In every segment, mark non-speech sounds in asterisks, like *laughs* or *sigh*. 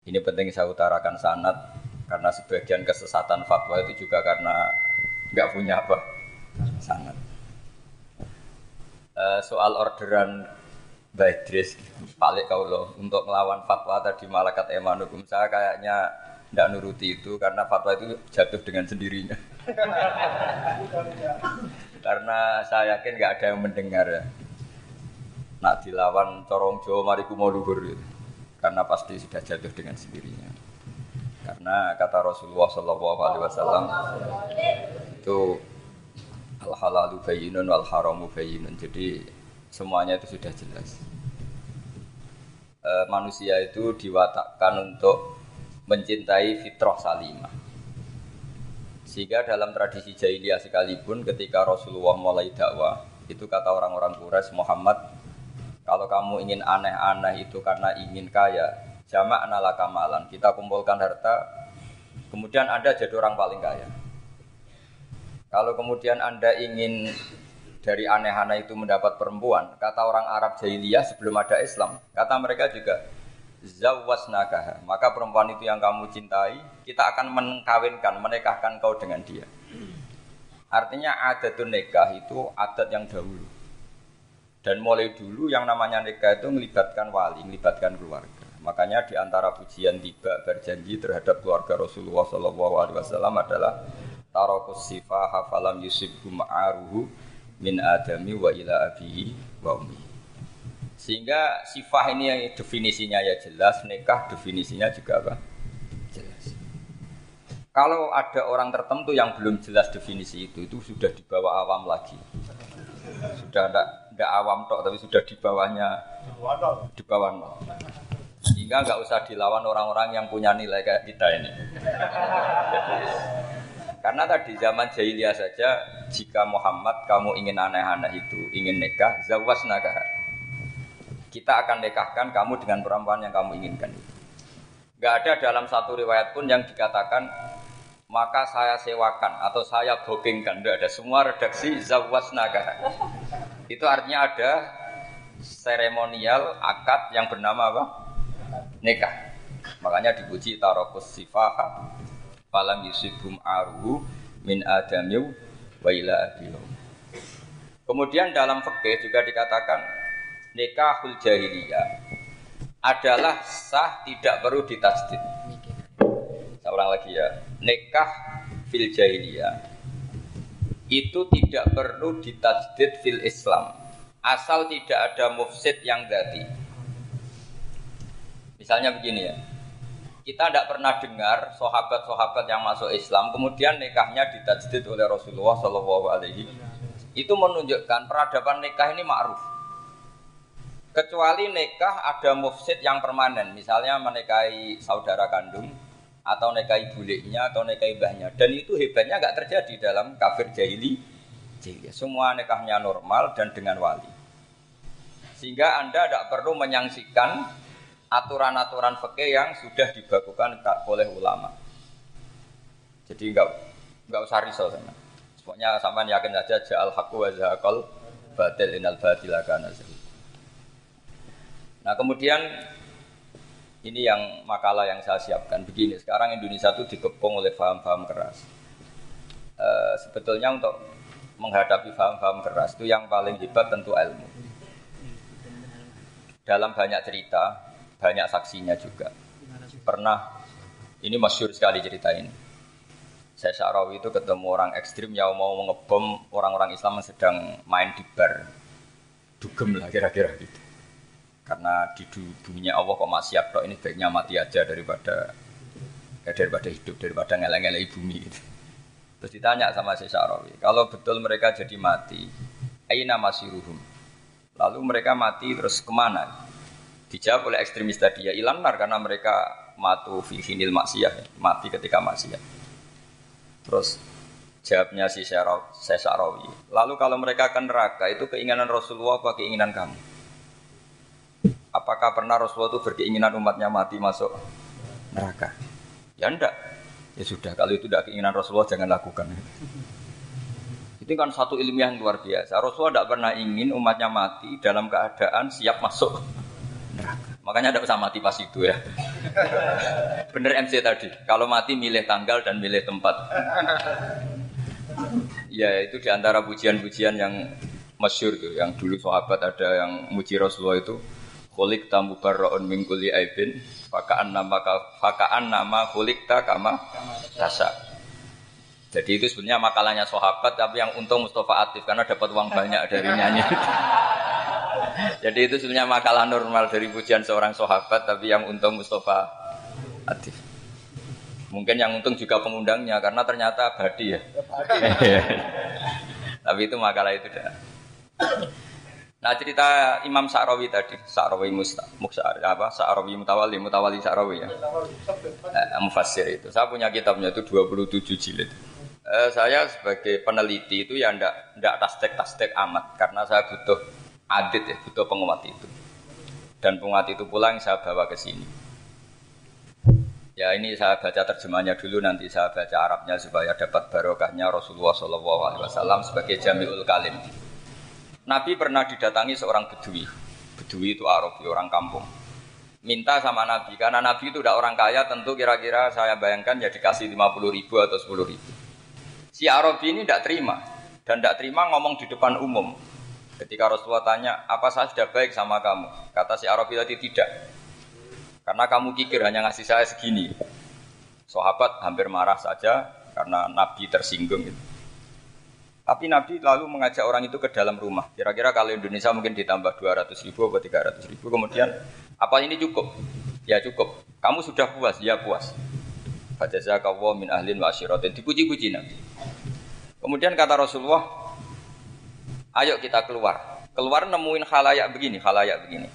Ini penting saya utarakan sanat karena sebagian kesesatan fatwa itu juga karena nggak punya apa sanat. Uh, soal orderan Baidris balik kau loh untuk melawan fatwa tadi malakat emanukum saya kayaknya tidak nuruti itu karena fatwa itu jatuh dengan sendirinya. *laughs* karena saya yakin nggak ada yang mendengar ya. Nak dilawan corong Jawa mari mau luhur gitu karena pasti sudah jatuh dengan sendirinya. Karena kata Rasulullah Shallallahu Alaihi Wasallam itu al halalu bayinun wal haramu bayinun. Jadi semuanya itu sudah jelas. E, manusia itu diwatakkan untuk mencintai fitrah salimah. Sehingga dalam tradisi jahiliyah sekalipun ketika Rasulullah mulai dakwah, itu kata orang-orang Quraisy Muhammad kalau kamu ingin aneh-aneh itu karena ingin kaya, jamak nala kamalan. Kita kumpulkan harta, kemudian Anda jadi orang paling kaya. Kalau kemudian Anda ingin dari aneh-aneh itu mendapat perempuan, kata orang Arab jahiliyah sebelum ada Islam, kata mereka juga zawas nagaha. Maka perempuan itu yang kamu cintai, kita akan mengkawinkan, menikahkan kau dengan dia. Artinya adatun nikah itu adat yang dahulu. Dan mulai dulu yang namanya nikah itu melibatkan wali, melibatkan keluarga. Makanya di antara pujian tiba berjanji terhadap keluarga Rasulullah SAW adalah tarokus sifah hafalam yusibhu ma'aruhu min adami wa ila abihi wa umi. Sehingga sifah ini yang definisinya ya jelas, nikah definisinya juga apa? Jelas. Kalau ada orang tertentu yang belum jelas definisi itu, itu sudah dibawa awam lagi. Sudah tidak tidak awam tok tapi sudah di bawahnya di bawah nol. Sehingga nggak usah dilawan orang-orang yang punya nilai kayak kita ini. Karena tadi zaman jahiliyah saja, jika Muhammad kamu ingin aneh-aneh itu, ingin nikah, zawas nakah. Kita akan nikahkan kamu dengan perempuan yang kamu inginkan itu. Gak ada dalam satu riwayat pun yang dikatakan maka saya sewakan atau saya bookingkan. Tidak ada semua redaksi zawas naga. Itu artinya ada seremonial akad yang bernama apa? Nikah. Makanya dipuji tarokus sifaha falam yusibum aruhu min adamiu wa ila Kemudian dalam fikih juga dikatakan nikahul jahiliyah adalah sah tidak perlu ditasdid. Ulang lagi ya. Nikah fil jahiliyah itu tidak perlu ditajdid fil Islam asal tidak ada mufsid yang dati. Misalnya begini ya, kita tidak pernah dengar sahabat-sahabat yang masuk Islam kemudian nikahnya ditajdid oleh Rasulullah Shallallahu Alaihi itu menunjukkan peradaban nikah ini ma'ruf. Kecuali nikah ada mufsid yang permanen, misalnya menikahi saudara kandung, atau nekai buliknya atau nekai mbahnya. Dan itu hebatnya nggak terjadi dalam kafir jahili. Semua nekahnya normal dan dengan wali. Sehingga anda tidak perlu menyangsikan aturan-aturan fikih yang sudah dibakukan oleh ulama. Jadi nggak nggak usah risau sana pokoknya sampai yakin saja ja'al haqqu wa zahaqal batil inal batila kana Nah kemudian ini yang makalah yang saya siapkan. Begini, sekarang Indonesia itu dikepung oleh paham-paham keras. E, sebetulnya untuk menghadapi paham-paham keras itu yang paling hebat tentu ilmu. Dalam banyak cerita, banyak saksinya juga. Pernah, ini masyur sekali cerita ini. Saya Syarawi itu ketemu orang ekstrim yang mau ngebom orang-orang Islam yang sedang main di bar. Dugem lah kira-kira gitu karena di dunia Allah kok masih ada ini baiknya mati aja daripada ya daripada hidup daripada ngeleng-ngeleng bumi gitu. Terus ditanya sama si Syarawi, kalau betul mereka jadi mati, aina ruhum. Lalu mereka mati terus ke mana? Dijawab oleh ekstremis tadi ya ilanar karena mereka matu fi hinil maksiyah, mati ketika maksiat. Terus jawabnya si Syarawi, lalu kalau mereka akan neraka itu keinginan Rasulullah apa keinginan kamu? Apakah pernah Rasulullah itu berkeinginan umatnya mati masuk neraka? Ya enggak. Ya sudah, kalau itu tidak keinginan Rasulullah jangan lakukan. Itu kan satu ilmiah yang luar biasa. Rasulullah tidak pernah ingin umatnya mati dalam keadaan siap masuk neraka. Makanya tidak usah mati pas itu ya. Bener MC tadi. Kalau mati milih tanggal dan milih tempat. Ya itu di antara pujian-pujian yang masyur tuh. Yang dulu sahabat ada yang muji Rasulullah itu. Kulik tamu barroon mingkuli aibin. Fakaan nama fakaan nama kulik kama tasa. Jadi itu sebenarnya makalahnya sahabat, tapi yang untung Mustafa Atif karena dapat uang banyak dari *laughs* nyanyi. Jadi itu sebenarnya makalah normal dari pujian seorang sahabat, tapi yang untung Mustafa Atif. Mungkin yang untung juga pengundangnya karena ternyata badi ya. *laughs* tapi itu makalah itu dah. Nah cerita Imam Sa'rawi tadi, Sa'rawi Musta, Muksa, apa? Sa'rawi Mutawali, Mutawali Sa'rawi ya. Eh, Mufassir itu. Saya punya kitabnya itu 27 jilid. Eh, saya sebagai peneliti itu ya ndak ndak tastek tastek amat karena saya butuh adit ya butuh penguat itu dan penguat itu pulang saya bawa ke sini ya ini saya baca terjemahnya dulu nanti saya baca Arabnya supaya dapat barokahnya Rasulullah SAW sebagai Jamiul Kalim Nabi pernah didatangi seorang bedui bedui itu Arabi orang kampung minta sama Nabi karena Nabi itu udah orang kaya tentu kira-kira saya bayangkan ya dikasih 50 ribu atau 10 ribu Si Arabi ini tidak terima dan tidak terima ngomong di depan umum. Ketika Rasulullah tanya, apa saya sudah baik sama kamu? Kata si Arabi tadi tidak. Karena kamu kikir hanya ngasih saya segini. Sahabat hampir marah saja karena Nabi tersinggung. Gitu. Tapi Nabi lalu mengajak orang itu ke dalam rumah. Kira-kira kalau Indonesia mungkin ditambah 200 ribu atau 300 ribu. Kemudian, apa ini cukup? Ya cukup. Kamu sudah puas? Ya puas. Fajazakallahu min ahlin wa asyiratin. Dipuji-puji Nabi. Kemudian kata Rasulullah, ayo kita keluar. Keluar nemuin halayak begini, halayak begini.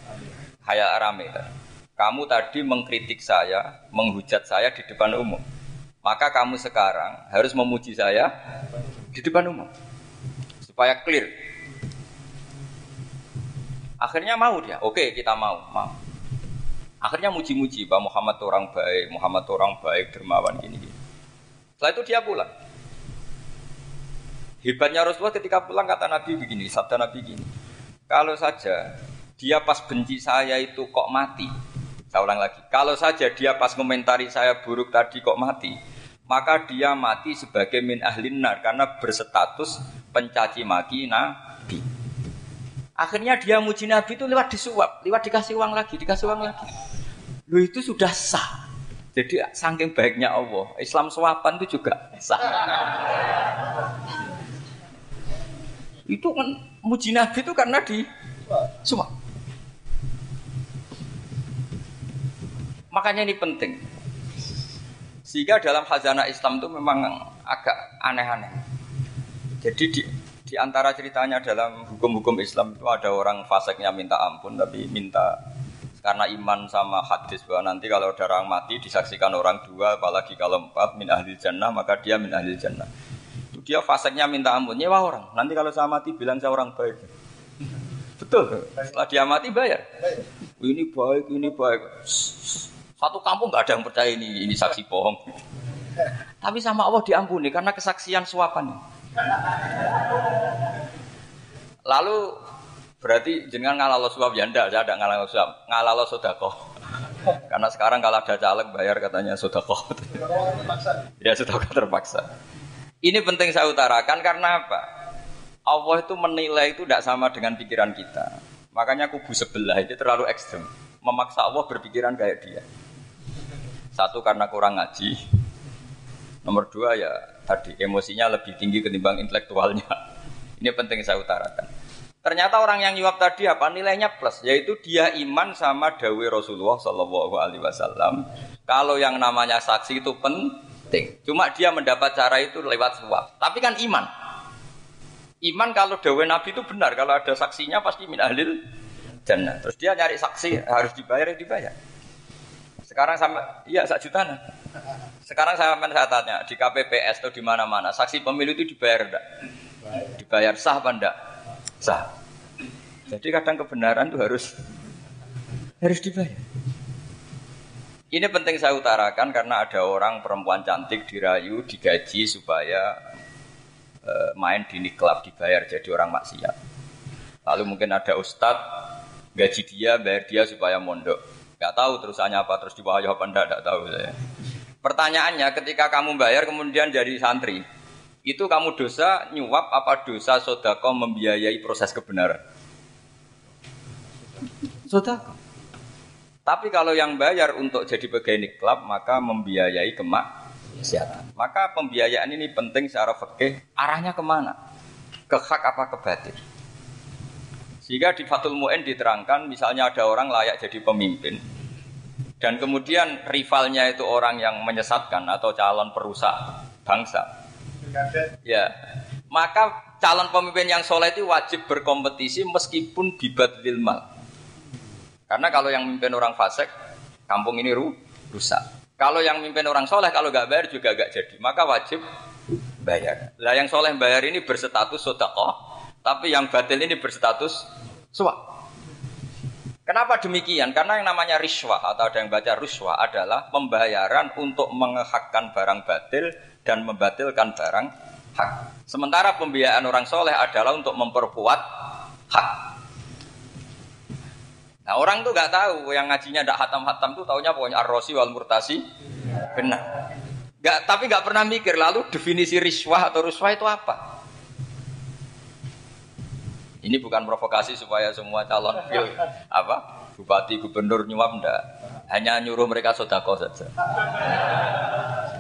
Haya rame. Kamu tadi mengkritik saya, menghujat saya di depan umum. Maka kamu sekarang harus memuji saya di depan umum. Supaya clear. Akhirnya mau dia. Oke, kita mau, mau. Akhirnya muji-muji bahwa Muhammad orang baik, Muhammad orang baik, dermawan gini-gini. Setelah itu dia pulang. Hebatnya Rasulullah ketika pulang kata Nabi begini, sabda Nabi begini. Kalau saja dia pas benci saya itu kok mati. Saya ulang lagi. Kalau saja dia pas komentari saya buruk tadi kok mati, maka dia mati sebagai min ahlin nar karena berstatus pencaci maki Nabi. Akhirnya dia muji Nabi itu lewat disuap, lewat dikasih uang lagi, dikasih uang lagi. Lu itu sudah sah. Jadi saking baiknya Allah, Islam suapan itu juga sah. Itu kan muji Nabi itu karena di semua. Makanya ini penting. Sehingga dalam khazanah Islam itu memang agak aneh-aneh. Jadi di, di antara ceritanya dalam hukum-hukum Islam itu ada orang faseknya minta ampun tapi minta karena iman sama hadis bahwa nanti kalau ada orang mati disaksikan orang dua apalagi kalau empat min ahli jannah maka dia min ahli jannah dia faseknya minta ampun, nyewa orang. Nanti kalau saya mati bilang saya orang baik. Betul. Setelah dia mati bayar. Ini baik, ini baik. Satu kampung nggak ada yang percaya ini, ini saksi bohong. Tapi sama Allah diampuni karena kesaksian suapan. Lalu berarti jenengan ngalalo suap ya ndak, saya ada ngalalo suap, ngalalo sodako. Karena sekarang kalau ada caleg bayar katanya sodako. ya sodako terpaksa. Ini penting saya utarakan karena apa? Allah itu menilai itu tidak sama dengan pikiran kita. Makanya kubu sebelah itu terlalu ekstrem. Memaksa Allah berpikiran kayak dia. Satu karena kurang ngaji. Nomor dua ya tadi emosinya lebih tinggi ketimbang intelektualnya. *laughs* Ini penting saya utarakan. Ternyata orang yang nyuap tadi apa nilainya plus, yaitu dia iman sama dawe Rasulullah Shallallahu Alaihi Wasallam. Kalau yang namanya saksi itu penting. Cuma dia mendapat cara itu lewat suap. Tapi kan iman. Iman kalau dawe Nabi itu benar. Kalau ada saksinya pasti min ahlil jannah. Terus dia nyari saksi harus dibayar ya dibayar. Sekarang sama iya sak juta nah. Sekarang saya saya tanya di KPPS atau di mana-mana saksi pemilu itu dibayar enggak? Dibayar sah apa enggak? Sah. Jadi kadang kebenaran itu harus harus dibayar. Ini penting saya utarakan karena ada orang perempuan cantik dirayu, digaji supaya e, main di niklab dibayar jadi orang maksiat. Lalu mungkin ada ustadz gaji dia, bayar dia supaya mondok. Gak tahu terusannya apa terus diwayo apa enggak, enggak tahu saya. Pertanyaannya ketika kamu bayar kemudian jadi santri, itu kamu dosa nyuap apa dosa sodako membiayai proses kebenaran? Sodako. Tapi kalau yang bayar untuk jadi pegawai klub maka membiayai kemaksiatan. Maka pembiayaan ini penting secara fikih. Arahnya ke mana? Ke hak apa ke batin? Sehingga di Fatul Mu'in diterangkan misalnya ada orang layak jadi pemimpin. Dan kemudian rivalnya itu orang yang menyesatkan atau calon perusak bangsa. Ya, maka calon pemimpin yang soleh itu wajib berkompetisi meskipun bibat mal. Karena kalau yang mimpin orang fasik, kampung ini ru rusak. Kalau yang mimpin orang soleh, kalau nggak bayar juga nggak jadi. Maka wajib bayar. Lah yang soleh bayar ini berstatus sodakoh, tapi yang batil ini berstatus suap. Kenapa demikian? Karena yang namanya riswah atau ada yang baca ruswah adalah pembayaran untuk mengehakkan barang batil dan membatilkan barang hak. Sementara pembiayaan orang soleh adalah untuk memperkuat hak. Nah orang tuh nggak tahu yang ngajinya tidak hatam-hatam tuh taunya pokoknya arrosi wal murtasi benar. Gak, tapi nggak pernah mikir lalu definisi riswah atau ruswah itu apa? Ini bukan provokasi supaya semua calon *laughs* pil apa bupati gubernur nyuap ndak hanya nyuruh mereka sodako saja.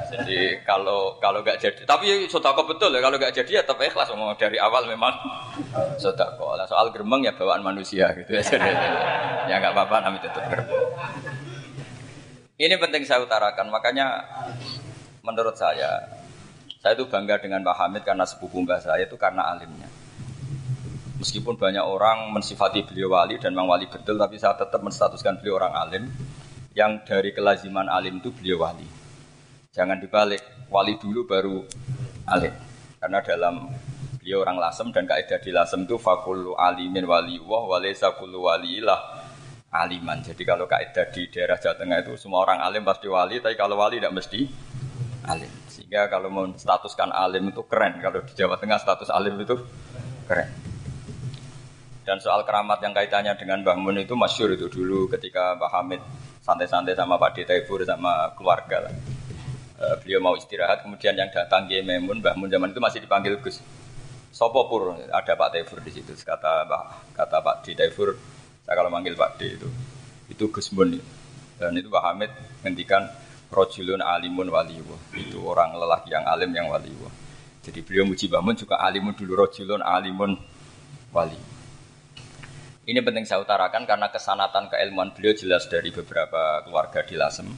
Jadi kalau kalau nggak jadi, tapi sodako betul ya kalau nggak jadi ya tetap ikhlas mau dari awal memang *laughs* sodako. Soal geremeng ya bawaan manusia gitu ya. *laughs* ya nggak apa-apa namanya tetap geremeng. Ini penting saya utarakan, makanya menurut saya, saya itu bangga dengan Pak Hamid karena sepupu mbah saya itu karena alimnya. Meskipun banyak orang mensifati beliau wali dan memang wali betul, tapi saya tetap menstatuskan beliau orang alim yang dari kelaziman alim itu beliau wali. Jangan dibalik, wali dulu baru alim. Karena dalam beliau orang lasem dan kaidah di lasem itu fakulu alimin wali wah walesa kullu walilah aliman. Jadi kalau kaidah di daerah Jawa Tengah itu semua orang alim pasti wali, tapi kalau wali tidak mesti alim. Sehingga kalau mau statuskan alim itu keren. Kalau di Jawa Tengah status alim itu keren. Dan soal keramat yang kaitannya dengan Mbah Mun itu masyur itu dulu ketika Mbah Hamid santai-santai sama Pak Detaibur sama keluarga lah. E, beliau mau istirahat, kemudian yang datang Kiai Memun, Mbah Mun zaman itu masih dipanggil Gus. Sopo pur ada Pak Taifur di situ. Kata Pak kata Pak Detaibur, saya kalau manggil Pak D itu itu Gus Mun. Dan itu Pak Hamid ngendikan rojulun alimun waliwo. Itu orang lelaki yang alim yang waliwo. Jadi beliau muji Mbah Mun juga alimun dulu rojulun alimun wali. Ini penting saya utarakan karena kesanatan keilmuan beliau jelas dari beberapa keluarga di Lasem.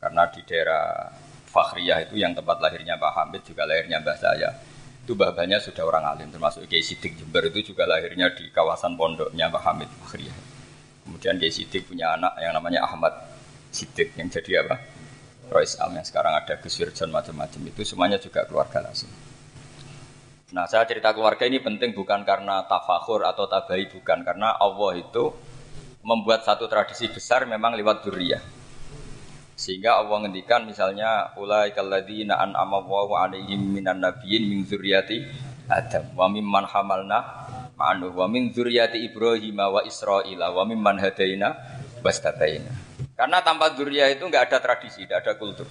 Karena di daerah Fakhriyah itu yang tempat lahirnya Pak Hamid juga lahirnya Mbah saya. Itu bahkannya sudah orang alim termasuk Kiai Sidik Jember itu juga lahirnya di kawasan pondoknya Pak Hamid Fakhriyah. Kemudian Kiai Sidik punya anak yang namanya Ahmad Sidik yang jadi apa? Rois Am yang sekarang ada Gus Wirjon macam-macam itu semuanya juga keluarga Lasem. Nah, saya cerita keluarga ini penting bukan karena tafakhur atau tabai bukan karena Allah itu membuat satu tradisi besar memang lewat duriyah. Sehingga Allah ngendikan misalnya ulai kalladzina an'ama Allahu 'alaihim minan nabiyyin min dzurriyyati Adam wa mimman hamalna ma'anu wa min dzurriyyati Ibrahim wa Israila wa mimman hadaina wastabaina. Karena tanpa dzurriyyah itu enggak ada tradisi, enggak ada kultur.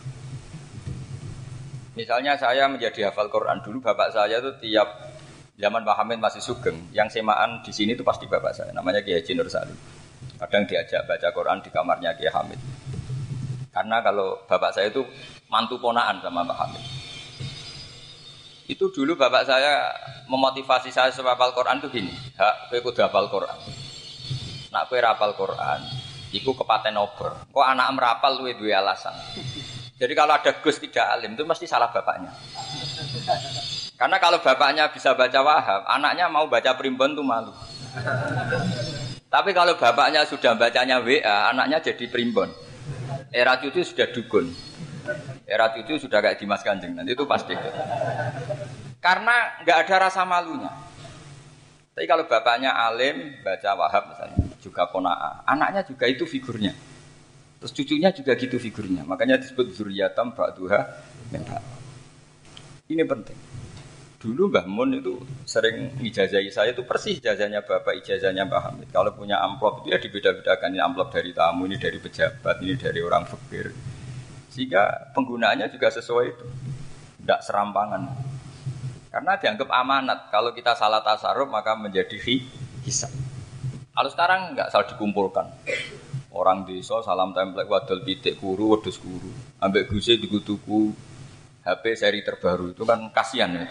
Misalnya saya menjadi hafal Quran dulu, bapak saya itu tiap zaman Pak Hamid masih sugeng, yang semaan di sini itu pasti bapak saya, namanya Kiai Haji Nur Salim. Kadang diajak baca Quran di kamarnya Kiai Hamid. Karena kalau bapak saya itu mantu ponaan sama Pak Hamid. Itu dulu bapak saya memotivasi saya supaya hafal Quran itu gini, hak kowe kudu hafal Quran. Nak kowe rapal Quran, iku kepaten ober. Kok anak merapal luwe duwe alasan. Jadi kalau ada Gus tidak alim itu mesti salah bapaknya. Karena kalau bapaknya bisa baca wahab, anaknya mau baca primbon tuh malu. Tapi kalau bapaknya sudah bacanya WA, anaknya jadi primbon. Era cucu sudah dukun. Era cucu sudah kayak Dimas Kanjeng. Nanti itu pasti. Karena nggak ada rasa malunya. Tapi kalau bapaknya alim, baca wahab misalnya, juga pona'a. Anaknya juga itu figurnya. Terus cucunya juga gitu figurnya. Makanya disebut zuriyatam ba'duha min Ini penting. Dulu Mbah Mun itu sering ijazahi saya itu persis ijazahnya Bapak, ijazahnya Mbah Hamid. Kalau punya amplop itu ya dibeda-bedakan. Ini amplop dari tamu, ini dari pejabat, ini dari orang fakir. Sehingga penggunaannya juga sesuai itu. Tidak serampangan. Karena dianggap amanat. Kalau kita salah tasarruf maka menjadi hisab. Kalau sekarang nggak salah dikumpulkan. Orang desa salam template wadol pitik kuru, wedus kuru. Ambek guse dikutuku HP seri terbaru itu kan kasihan ya.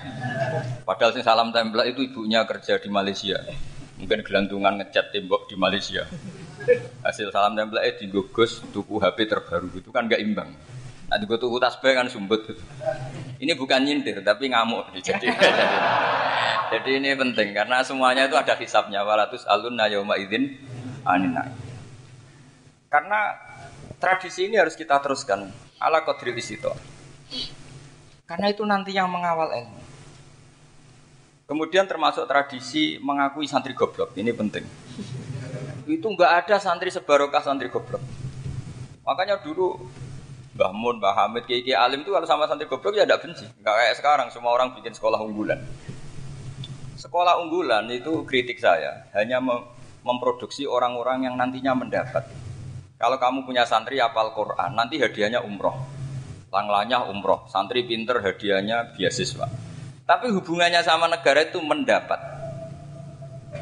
Padahal sing salam tempel itu ibunya kerja di Malaysia. Mungkin gelantungan ngecat tembok di Malaysia. Hasil salam tempel itu digugus tuku HP terbaru itu kan gak imbang. Nah, gue tuku tasbih kan sumbut. Ini bukan nyindir tapi ngamuk *laughs* jadi. jadi ini penting karena semuanya itu ada hisapnya. Walatus alun nayoma idin anina. Karena tradisi ini harus kita teruskan ala kodril itu. Karena itu nanti yang mengawal ilmu. Kemudian termasuk tradisi mengakui santri goblok. Ini penting. Itu nggak ada santri sebarokah santri goblok. Makanya dulu Mbah Mun, Mbah Hamid, Kiai Kiai Alim itu kalau sama santri goblok ya tidak benci. Nggak kayak sekarang semua orang bikin sekolah unggulan. Sekolah unggulan itu kritik saya hanya memproduksi orang-orang yang nantinya mendapat. Kalau kamu punya santri apal Quran, nanti hadiahnya umroh. Langlanya umroh, santri pinter hadiahnya beasiswa. Tapi hubungannya sama negara itu mendapat.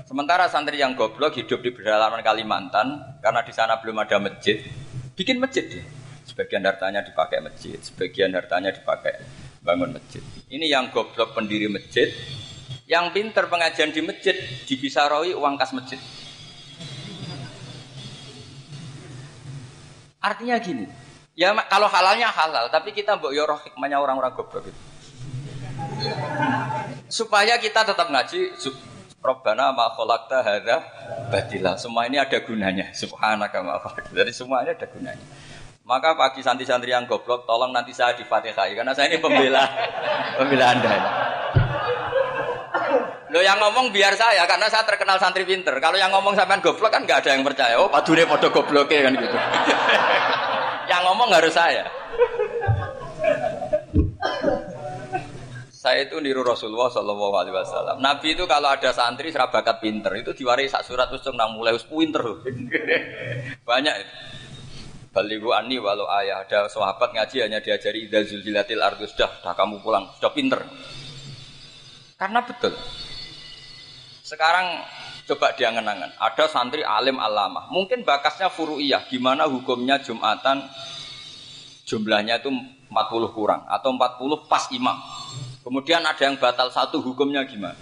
Sementara santri yang goblok hidup di pedalaman Kalimantan karena di sana belum ada masjid, bikin masjid dia. Sebagian hartanya dipakai masjid, sebagian hartanya dipakai bangun masjid. Ini yang goblok pendiri masjid, yang pinter pengajian di masjid dibisaroi uang kas masjid. Artinya gini, Ya kalau halalnya halal, tapi kita mbok yoroh hikmahnya orang-orang goblok itu. Supaya kita tetap ngaji Robbana ma khalaqta hadza batila. Semua ini ada gunanya. Subhanaka ma Jadi semuanya ada gunanya. Maka pagi santri-santri yang goblok, tolong nanti saya di Fatihah karena saya ini pembela *laughs* pembela Anda. Lo yang ngomong biar saya karena saya terkenal santri pinter. Kalau yang ngomong sampean goblok kan nggak ada yang percaya. Oh, padune podo gobloknya kan gitu. *laughs* Yang ngomong harus saya. Saya itu niru Rasulullah Shallallahu Alaihi Wasallam. Nabi itu kalau ada santri serabakat pinter itu diwari sak surat usung nang mulai us pinter. *laughs* Banyak itu. Baligu ani walau ayah ada sahabat ngaji hanya diajari idza zulzilatil ardu sudah, sudah kamu pulang sudah pinter. Karena betul. Sekarang Coba dia ngenangan. Ada santri alim alama. Mungkin bakasnya furu'iyah. Gimana hukumnya Jumatan jumlahnya itu 40 kurang. Atau 40 pas imam. Kemudian ada yang batal satu hukumnya gimana?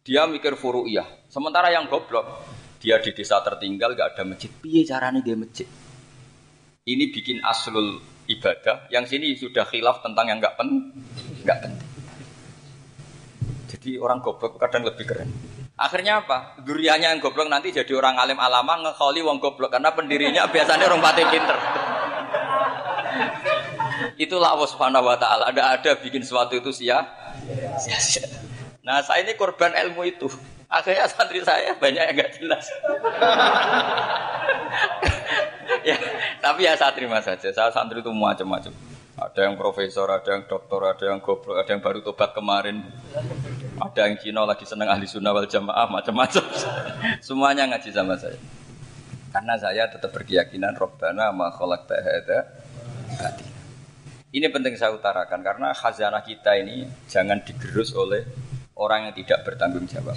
Dia mikir furu'iyah. Sementara yang goblok. Dia di desa tertinggal gak ada masjid. Piye caranya dia masjid? Ini bikin aslul ibadah. Yang sini sudah khilaf tentang yang gak pen, gak penting. Jadi orang goblok kadang lebih keren. Akhirnya apa? Durianya yang goblok nanti jadi orang alim alama ngekholi wong goblok karena pendirinya biasanya orang pati pinter. Itulah Allah Subhanahu wa taala. Ada ada bikin sesuatu itu sia sia-sia. Nah, saya ini korban ilmu itu. Akhirnya santri saya banyak yang nggak jelas. *laughs* ya, tapi ya saya terima saja. Saya santri itu macam-macam. Ada yang profesor, ada yang doktor, ada yang goblok, ada yang baru tobat kemarin. Ada yang Cina lagi seneng ahli sunnah wal jamaah macam-macam. *laughs* Semuanya ngaji sama saya. Karena saya tetap berkeyakinan Robbana ma khalaqta hadza Ini penting saya utarakan karena khazanah kita ini jangan digerus oleh orang yang tidak bertanggung jawab.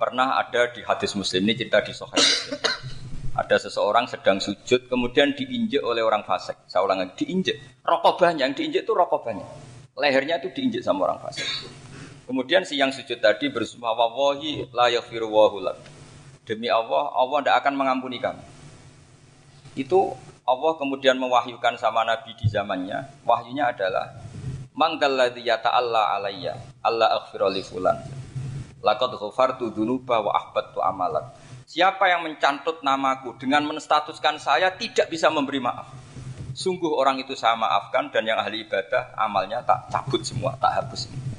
Pernah ada di hadis Muslim ini cerita di Sahih. Ada seseorang sedang sujud kemudian diinjek oleh orang fasik. Saya ulang lagi, diinjek. Rokok banyak, yang diinjek itu rokok banyak. Lehernya itu diinjek sama orang fasik. Kemudian si yang sujud tadi bersumpah wallahi la yaghfiru Demi Allah, Allah tidak akan mengampuni kamu. Itu Allah kemudian mewahyukan sama Nabi di zamannya. Wahyunya adalah Manggalladzi yata'alla alayya Allah aghfira li fulan. Laqad ghafartu dzunuba wa ahbattu amalat. Siapa yang mencantut namaku dengan menstatuskan saya tidak bisa memberi maaf. Sungguh orang itu saya maafkan dan yang ahli ibadah amalnya tak cabut semua, tak hapus semua.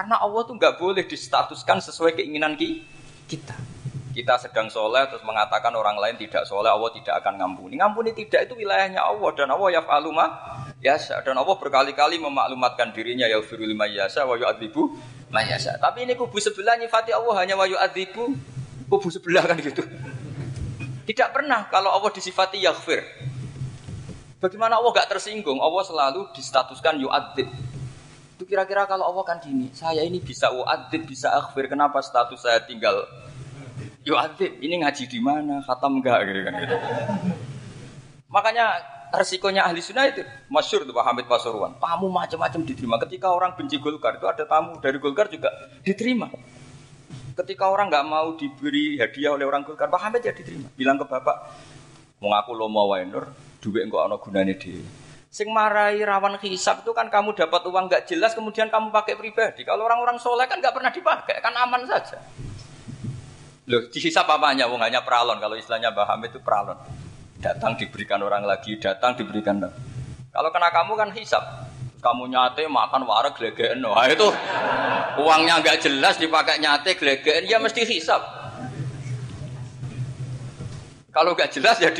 Karena Allah tuh nggak boleh distatuskan sesuai keinginan kita. Kita sedang soleh terus mengatakan orang lain tidak soleh, Allah tidak akan ngampuni. Ngampuni tidak itu wilayahnya Allah dan Allah ya dan Allah berkali-kali memaklumatkan dirinya ya lima yasa wa yu'adzibu mayasa. Tapi ini kubu sebelah nyifati Allah hanya wa yu'adzibu kubu sebelah kan gitu. Tidak pernah kalau Allah disifati yaghfir. Bagaimana Allah gak tersinggung? Allah selalu distatuskan yu'adzib. Itu kira-kira kalau Allah kan gini, saya ini bisa u'adzib, bisa akhfir. Kenapa status saya tinggal yu'adzib? Ini ngaji di mana? Khatam enggak gitu kan gitu. Makanya resikonya ahli sunnah itu masyur tuh Hamid Pasuruan. Tamu macam-macam diterima. Ketika orang benci Golkar itu ada tamu dari Golkar juga diterima. Ketika orang nggak mau diberi hadiah oleh orang Golkar, Pak Hamid ya diterima. Bilang ke bapak, mau ngaku lo mau wainur, duit enggak ana gunane dhewe. Sing marai rawan hisap itu kan kamu dapat uang nggak jelas kemudian kamu pakai pribadi. Kalau orang-orang soleh kan nggak pernah dipakai, kan aman saja. Loh, dihisap apanya? Wong hanya peralon. Kalau istilahnya Mbah Hamid itu peralon. Datang diberikan orang lagi, datang diberikan. Kalau kena kamu kan hisap. Kamu nyate makan wareg glegeken. Wah itu uangnya nggak jelas dipakai nyate glegeken, ya mesti hisap. Kalau nggak jelas ya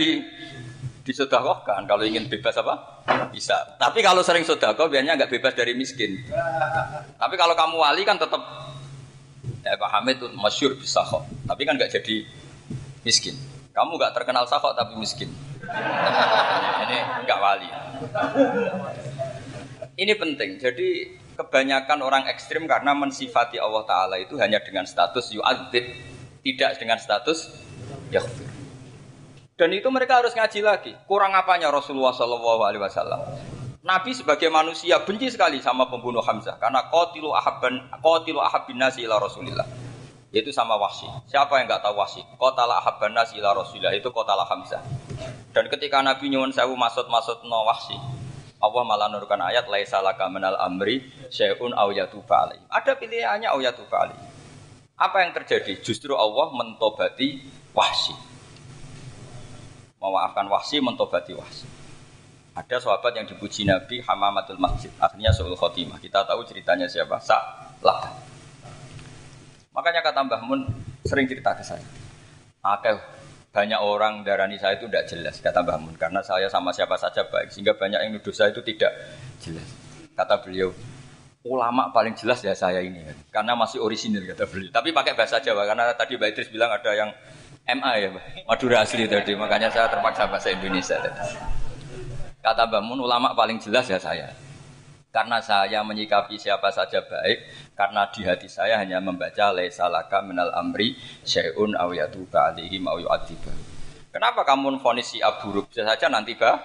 disodakohkan. Kalau ingin bebas apa? Bisa. Tapi kalau sering sodakoh biasanya nggak bebas dari miskin. Tapi kalau kamu wali kan tetap ya Pak Hamid itu masyur bisa kok. Tapi kan nggak jadi miskin. Kamu nggak terkenal sakok tapi miskin. Ini nggak wali. Ini penting. Jadi kebanyakan orang ekstrim karena mensifati Allah Taala itu hanya dengan status yu'adzib, tidak dengan status yaghfir. Dan itu mereka harus ngaji lagi. Kurang apanya Rasulullah Shallallahu Alaihi Wasallam? Nabi sebagai manusia benci sekali sama pembunuh Hamzah karena kotilu ahabban kotilu ahabbin nasi ila Rasulillah. Yaitu sama Wahsi. Siapa yang nggak tahu Wahsi? Kotala ahabban nasi ila Rasulillah itu kotala Hamzah. Dan ketika Nabi nyuwun sewu masuk-masuk no Wahsi, Allah malah nurkan ayat laisa laka minal amri syai'un aw yatuba Ada pilihannya aw yatuba Apa yang terjadi? Justru Allah mentobati Wahsi memaafkan wahsi, mentobati wahsi. Ada sahabat yang dipuji Nabi Hamamatul Masjid, akhirnya Su'ul Khotimah. Kita tahu ceritanya siapa? Sa'lah. Makanya kata Mbah Mun sering cerita ke saya. Akeh banyak orang darani saya itu tidak jelas kata Mbah Mun karena saya sama siapa saja baik sehingga banyak yang nuduh saya itu tidak jelas. Kata beliau, ulama paling jelas ya saya ini karena masih orisinil kata beliau. Tapi pakai bahasa Jawa karena tadi Mbak Idris bilang ada yang MA ya, Madura asli tadi. Makanya saya terpaksa bahasa Indonesia tadi. Kata Mbak Mun, ulama paling jelas ya saya. Karena saya menyikapi siapa saja baik, karena di hati saya hanya membaca laisa laka minal amri syai'un aw yatuba alaihim aw. Kenapa kamu vonis si buruk? Bisa saja nanti bah,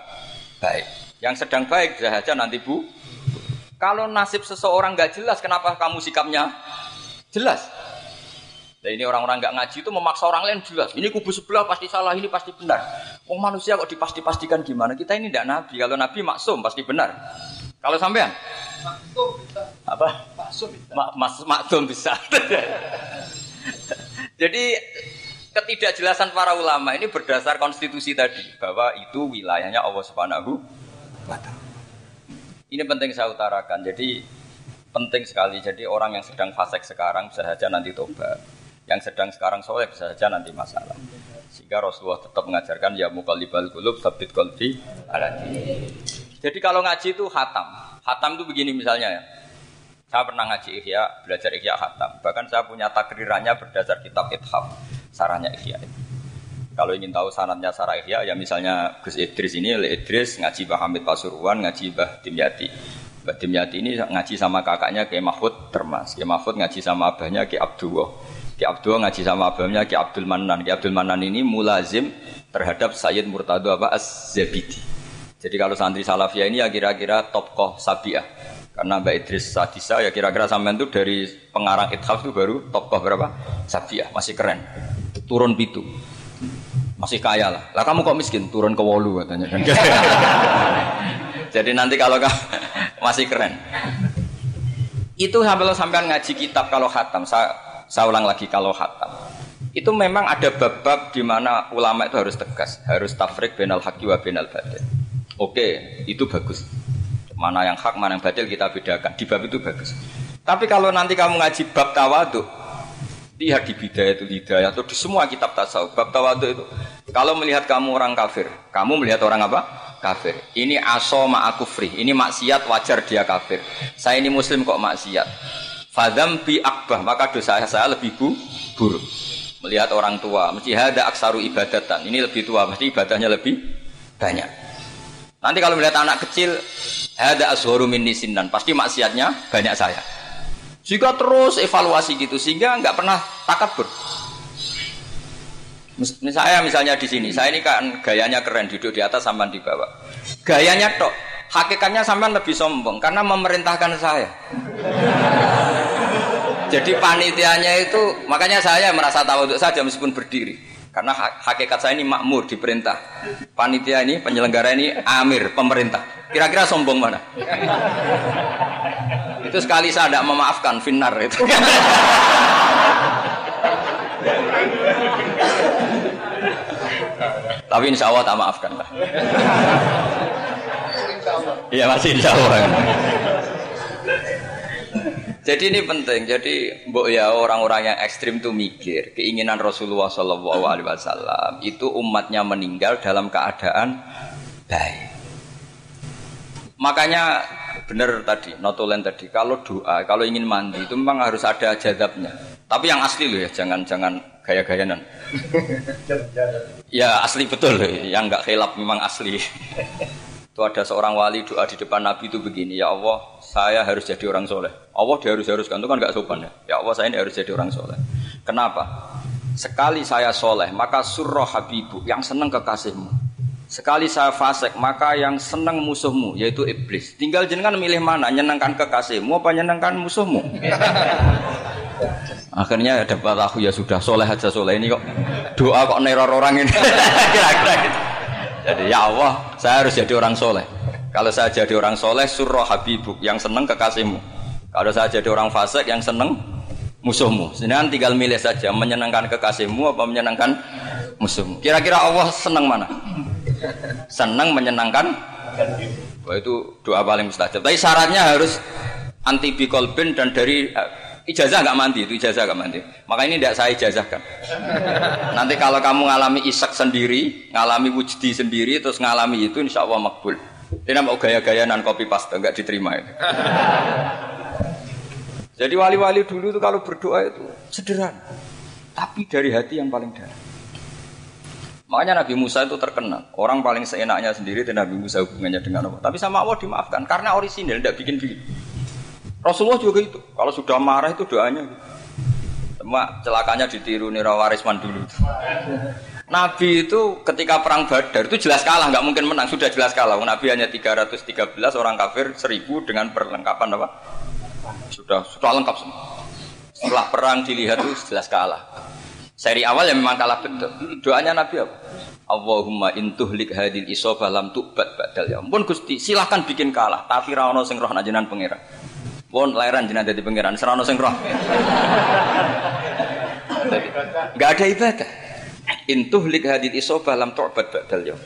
baik. Yang sedang baik saja nanti bu. Kalau nasib seseorang nggak jelas, kenapa kamu sikapnya jelas? Nah ini orang-orang nggak ngaji itu memaksa orang lain jelas. Ini kubu sebelah pasti salah, ini pasti benar. Oh manusia kok dipasti-pastikan gimana? Kita ini tidak nabi. Kalau nabi maksum pasti benar. Kalau sampean? Maksum bisa. Apa? Maksum bisa. Ma mas maksum bisa. *laughs* Jadi ketidakjelasan para ulama ini berdasar konstitusi tadi bahwa itu wilayahnya Allah Subhanahu wa taala. Ini penting saya utarakan. Jadi penting sekali. Jadi orang yang sedang fasek sekarang bisa saja nanti tobat yang sedang sekarang soleh bisa saja nanti masalah. Sehingga Rasulullah tetap mengajarkan ya mukalibal kulub sabit kolbi aladi. Jadi kalau ngaji itu hatam. Hatam itu begini misalnya ya. Saya pernah ngaji Ihya, belajar Ihya hatam. Bahkan saya punya takrirannya berdasar kitab Ithaf, sarahnya Ihya itu. Kalau ingin tahu sanatnya Sarah Ihya, ya misalnya Gus Idris ini, oleh Idris ngaji Mbah Hamid Pasuruan, ngaji Mbah Dimyati. Mbah Dimyati ini ngaji sama kakaknya Kiai Mahfud Termas. Kiai Mahfud ngaji sama abahnya Kiai Abdullah. Ki Abdul ngaji sama abangnya Ki Abdul Manan. Ki Abdul Manan ini mulazim terhadap Sayyid Murtado apa Az-Zabidi. Jadi kalau santri Salafiyah ini ya kira-kira tokoh Sabiah. Karena Mbak Idris Sadisa ya kira-kira sampean itu dari pengarang Ithaf itu baru tokoh berapa? Sabiah, masih keren. Turun pitu. Masih kaya lah. Lah kamu kok miskin? Turun ke wolu katanya kan. *laughs* Jadi nanti kalau kamu *laughs* masih keren. Itu sampai sampean ngaji kitab kalau khatam. Saya saya ulang lagi kalau hatam. Itu memang ada bab-bab di mana ulama itu harus tegas, harus tafrik benal haki wa benal batil. Oke, itu bagus. Mana yang hak, mana yang batil kita bedakan. Di bab itu bagus. Tapi kalau nanti kamu ngaji bab tawadu, lihat di bidaya itu hidayah atau di semua kitab tasawuf bab tawadu itu kalau melihat kamu orang kafir kamu melihat orang apa kafir. Ini aso ma'akufri. Ini maksiat wajar dia kafir. Saya ini muslim kok maksiat. Fadam bi akbah. Maka dosa saya lebih bu, buruk. Melihat orang tua. Mesti ada aksaru ibadatan. Ini lebih tua. Mesti ibadahnya lebih banyak. Nanti kalau melihat anak kecil. Ada ashoru min nisinan. Pasti maksiatnya banyak saya. Jika terus evaluasi gitu. Sehingga nggak pernah takabur. Misalnya misalnya di sini, saya ini kan gayanya keren duduk di atas sampai di bawah. Gayanya tok, hakikatnya sampai lebih sombong karena memerintahkan saya. Jadi panitianya itu, makanya saya merasa tahu untuk saja meskipun berdiri. Karena hakikat saya ini makmur diperintah. Panitia ini, penyelenggara ini amir, pemerintah. Kira-kira sombong mana? itu sekali saya tidak memaafkan, finar itu. Tapi insya Allah tak maafkan lah. Iya masih insya Allah. Jadi ini penting. Jadi mbok ya orang-orang yang ekstrim tuh mikir keinginan Rasulullah Shallallahu Alaihi Wasallam itu umatnya meninggal dalam keadaan baik. Makanya benar tadi, notulen tadi. Kalau doa, kalau ingin mandi itu memang harus ada jadabnya. Tapi yang asli loh ya, jangan jangan gaya-gayanan. *laughs* ya asli betul, yang nggak khilaf memang asli. *laughs* itu ada seorang wali doa di depan Nabi itu begini, ya Allah, saya harus jadi orang soleh. Allah dia harus haruskan itu kan nggak sopan ya. Ya Allah saya ini harus jadi orang soleh. Kenapa? Sekali saya soleh, maka surah habibu yang senang kekasihmu. Sekali saya fasik, maka yang senang musuhmu, yaitu iblis. Tinggal jenengan milih mana, nyenangkan kekasihmu apa nyenangkan musuhmu. *laughs* Akhirnya ada aku ya sudah soleh aja soleh ini kok doa kok neror orang ini. *laughs* Kira-kira gitu. Jadi ya Allah, saya harus jadi orang soleh. Kalau saya jadi orang soleh, surah habibuk yang seneng kekasihmu. Kalau saya jadi orang fasik yang seneng musuhmu. Sedangkan tinggal milih saja menyenangkan kekasihmu apa menyenangkan musuhmu. Kira-kira Allah seneng mana? Seneng menyenangkan. Itu doa paling mustajab. Tapi syaratnya harus anti bikolbin dan dari Ijazah nggak mandi, itu ijazah nggak mandi. Maka ini tidak saya ijazahkan. Nanti kalau kamu ngalami isak sendiri, ngalami wujdi sendiri, terus ngalami itu, insya Allah makbul. Ini mau gaya-gaya nan kopi pasta nggak diterima itu. Jadi wali-wali dulu itu kalau berdoa itu sederhana, tapi dari hati yang paling dalam. Makanya Nabi Musa itu terkenal. Orang paling seenaknya sendiri dan Nabi Musa hubungannya dengan Allah. Tapi sama Allah dimaafkan karena orisinil, tidak bikin-bikin. Rasulullah juga itu. Kalau sudah marah itu doanya gitu. Cuma celakanya ditiru Nira Warisman dulu. Nabi itu ketika perang Badar itu jelas kalah, nggak mungkin menang, sudah jelas kalah. Nabi hanya 313 orang kafir, 1000 dengan perlengkapan apa? Sudah sudah lengkap semua. Setelah perang dilihat itu jelas kalah. Seri awal yang memang kalah betul. Doanya Nabi apa? Allahumma intuhlik hadil isobah lam tu'bad badal ya. Ampun Gusti, silahkan bikin kalah, tapi ra ono sing roh najenan pangeran. Pun lahiran jenazah di pangeran, serano sing roh. Ada ibadah. Intuh lik hadit isobah lam tu'bad ba'dal yaum.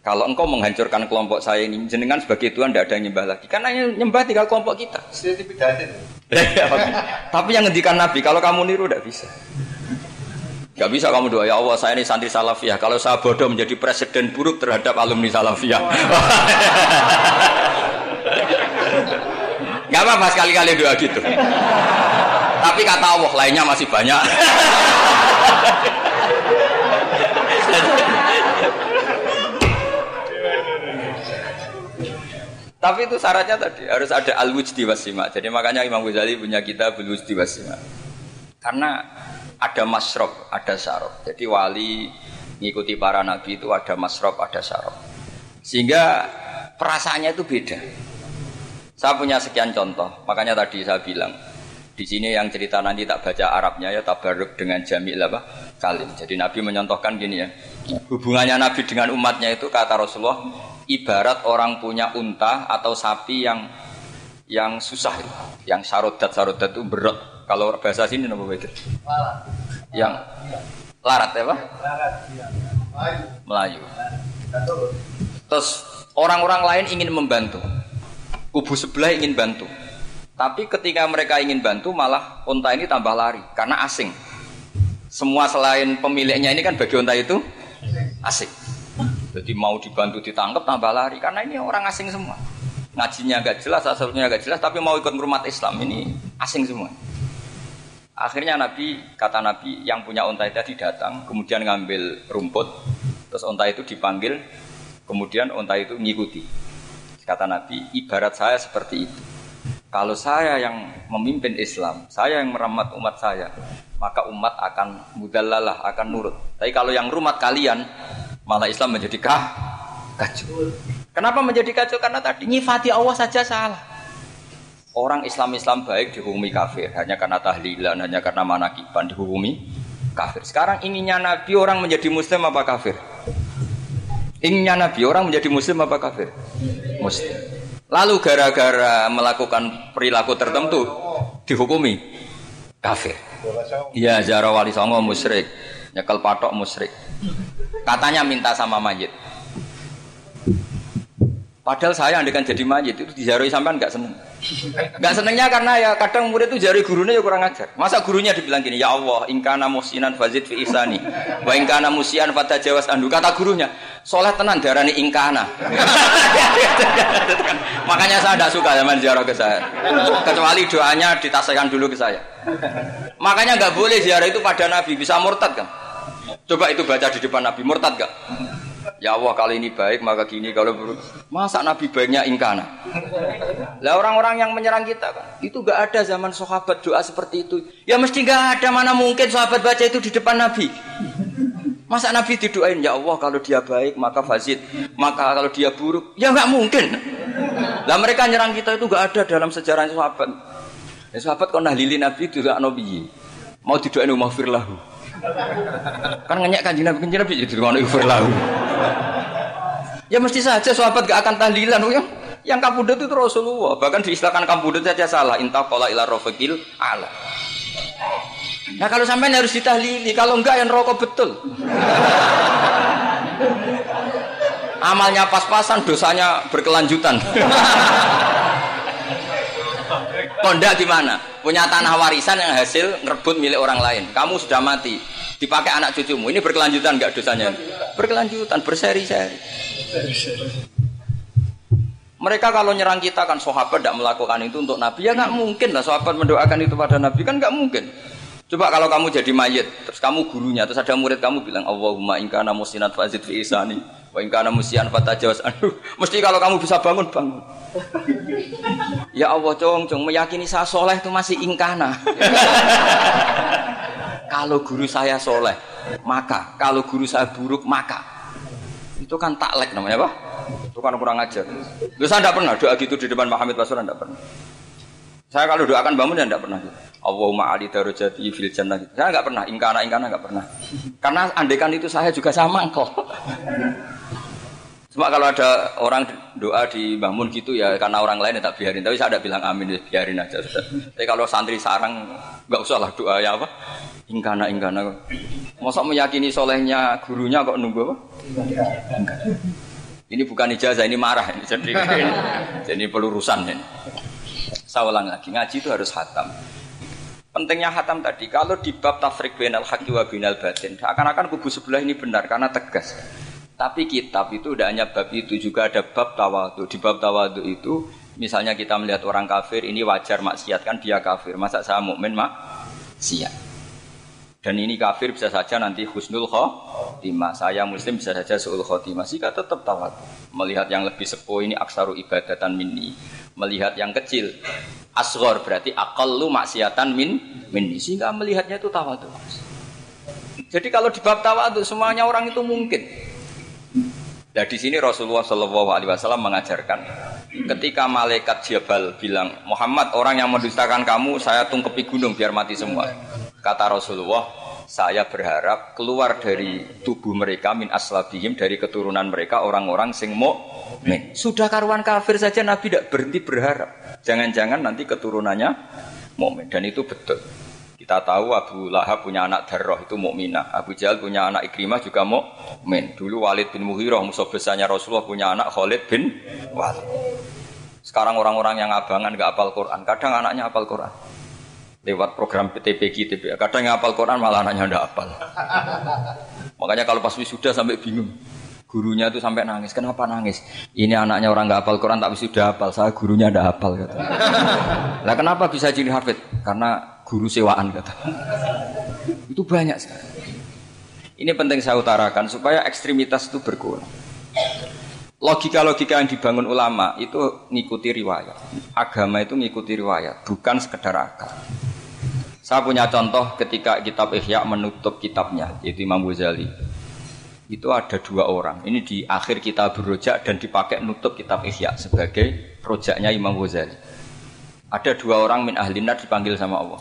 Kalau engkau menghancurkan kelompok saya ini, jenengan sebagai Tuhan tidak ada yang nyembah lagi. Karena yang nyembah tinggal kelompok kita. Tapi yang ngendikan Nabi, kalau kamu niru tidak bisa. Gak bisa kamu doa, ya Allah saya ini santri salafiyah. Kalau saya bodoh menjadi presiden buruk terhadap alumni salafiyah. Gak apa-apa sekali-kali doa gitu. Tapi kata Allah lainnya masih banyak. Tapi itu syaratnya tadi harus ada al wujdi wasima. Jadi makanya Imam Ghazali punya kita bul wujdi wasima. Karena ada masrob, ada syarab. Jadi wali ngikuti para nabi itu ada masrob, ada syarab. Sehingga perasaannya itu beda. Saya punya sekian contoh, makanya tadi saya bilang di sini yang cerita nanti tak baca Arabnya ya tabaruk dengan jamil apa kalim. Jadi Nabi menyontohkan gini ya, hubungannya Nabi dengan umatnya itu kata Rasulullah ibarat orang punya unta atau sapi yang yang susah itu, yang sarodat sarodat itu berat. Kalau bahasa sini nama beda? Yang larat ya pak? Melayu. Terus orang-orang lain ingin membantu kubu sebelah ingin bantu. Tapi ketika mereka ingin bantu malah unta ini tambah lari karena asing. Semua selain pemiliknya ini kan bagi unta itu asing. Jadi mau dibantu ditangkap tambah lari karena ini orang asing semua. Ngajinya agak jelas, asalnya agak jelas, tapi mau ikut rumah Islam ini asing semua. Akhirnya Nabi kata Nabi yang punya unta tadi datang, kemudian ngambil rumput, terus unta itu dipanggil, kemudian unta itu ngikuti. Kata Nabi, ibarat saya seperti itu. Kalau saya yang memimpin Islam, saya yang merawat umat saya, maka umat akan mudallalah, akan nurut. Tapi kalau yang rumat kalian, malah Islam menjadi kah? kacau. Kenapa menjadi kacau? Karena tadi nyifati Allah saja salah. Orang Islam-Islam baik dihukumi kafir hanya karena tahlilan, hanya karena manakiban dihukumi kafir. Sekarang inginnya Nabi orang menjadi muslim apa kafir? Inginnya Nabi orang menjadi muslim apa kafir? Muslim. Lalu gara-gara melakukan perilaku tertentu dihukumi kafir. Iya, Zara Wali Songo musyrik, nyekel patok musyrik. Katanya minta sama mayit. Padahal saya andekan jadi mayit itu dijaroi sampean nggak seneng. Nggak senengnya karena ya kadang murid itu jari gurunya ya kurang ajar. Masa gurunya dibilang gini, ya Allah, ingkana musinan fazid fi isani, wa ingkana musian fata jawas andu. Kata gurunya, soleh tenan darani ingkana. *laughs* Makanya saya tidak suka zaman ziarah ke saya. Kecuali doanya ditasaikan dulu ke saya. Makanya nggak boleh ziarah itu pada Nabi, bisa murtad kan? Coba itu baca di depan Nabi, murtad gak? Ya Allah kali ini baik maka gini kalau buruk. Masa Nabi baiknya ingkana? Lah orang-orang yang menyerang kita kan itu gak ada zaman sahabat doa seperti itu. Ya mesti gak ada mana mungkin sahabat baca itu di depan Nabi. Masa Nabi didoain ya Allah kalau dia baik maka fazid, maka kalau dia buruk ya nggak mungkin. Lah mereka nyerang kita itu gak ada dalam sejarah sahabat. Ya sahabat kok nahlili Nabi itu gak Nabi. Mau didoain umafir lahu. Kan ngenyak kanjeng Nabi kanjeng Nabi jadi ngono umafir lahu. Ya mesti saja sahabat gak akan tahlilan yang yang kabudut itu Rasulullah. Bahkan diistilahkan kabudut saja salah. Inta qala ila rafiqil ala. Nah kalau sampai harus ditahlili, kalau enggak yang rokok betul. Amalnya pas-pasan, dosanya berkelanjutan. *laughs* Kondak gimana? Punya tanah warisan yang hasil ngerebut milik orang lain. Kamu sudah mati, dipakai anak cucumu. Ini berkelanjutan enggak dosanya? Berkelanjutan, berseri-seri. Mereka kalau nyerang kita kan sahabat tidak melakukan itu untuk Nabi ya nggak mungkin lah sahabat mendoakan itu pada Nabi kan nggak mungkin. Coba kalau kamu jadi mayit, terus kamu gurunya, terus ada murid kamu bilang Allahumma ingkana musinat fazid fi isani wa ingkana musian fatajawas *laughs* aduh mesti kalau kamu bisa bangun bangun. ya Allah cong cong meyakini saya soleh itu masih ingkana. *laughs* kalau guru saya soleh maka kalau guru saya buruk maka itu kan taklek namanya apa? Itu kan kurang ajar. Lu saya tidak pernah doa gitu di depan Muhammad Basuran tidak pernah. Saya kalau doakan bangun ya tidak pernah. Allahumma ali darajati fil jannah. Saya nggak pernah. Ingkana ingkana nggak pernah. Karena andekan itu saya juga sama kok. Cuma kalau ada orang doa di bangun gitu ya karena orang lain ya tak biarin. Tapi saya tidak bilang amin, ya biarin aja. Tapi kalau santri sarang nggak usah lah doa ya apa? Ingkana ingkana. Masa meyakini solehnya gurunya kok nunggu apa? Ini bukan ijazah, ini marah. Ini jadi ini, pelurusan ini. Saya ulang lagi, ngaji itu harus hatam. Pentingnya hatam tadi, kalau di bab tafrik binal haqi wa batin, akan-akan kubu sebelah ini benar karena tegas. Tapi kitab itu tidak hanya bab itu, juga ada bab tawadu. Di bab tawadu itu, misalnya kita melihat orang kafir, ini wajar maksiat kan dia kafir. Masa saya mukmin maksiat. Dan ini kafir bisa saja nanti husnul khotimah. Saya muslim bisa saja suul khotimah. Jika tetap tawat. Melihat yang lebih sepuh ini aksaru ibadatan minni. Melihat yang kecil. Asgor berarti akallu maksiatan min minni. Sehingga melihatnya itu tawat. Jadi kalau di bab tawat semuanya orang itu mungkin. Nah di sini Rasulullah Shallallahu Alaihi Wasallam mengajarkan ketika malaikat Jabal bilang Muhammad orang yang mendustakan kamu saya tungkepi gunung biar mati semua Kata Rasulullah, saya berharap keluar dari tubuh mereka min aslabihim dari keturunan mereka orang-orang sing mukmin. Sudah karuan kafir saja Nabi tidak berhenti berharap. Jangan-jangan nanti keturunannya mukmin dan itu betul. Kita tahu Abu Lahab punya anak Darroh itu mukminah. Abu Jahal punya anak Ikrimah juga mukmin. Dulu Walid bin Muhirah musuh besarnya Rasulullah punya anak Khalid bin Walid. Sekarang orang-orang yang abangan gak apal Quran, kadang anaknya apal Quran lewat program PTPG TPA. Kadang ngapal Quran malah anaknya ndak apal. Makanya kalau pas wisuda sampai bingung. Gurunya itu sampai nangis. Kenapa nangis? Ini anaknya orang nggak hafal Quran tapi sudah hafal. Saya gurunya hafal kata. Lah kenapa bisa jadi hafid? Karena guru sewaan kata. Itu banyak sekali. Ini penting saya utarakan supaya ekstremitas itu berkurang. Logika-logika yang dibangun ulama itu ngikuti riwayat. Agama itu ngikuti riwayat, bukan sekedar akal. Saya punya contoh ketika kitab Ihya menutup kitabnya, yaitu Imam Ghazali itu ada dua orang. Ini di akhir kitab berojak dan dipakai nutup kitab Ihya sebagai rojaknya Imam Ghazali. Ada dua orang min ahlinar dipanggil sama Allah.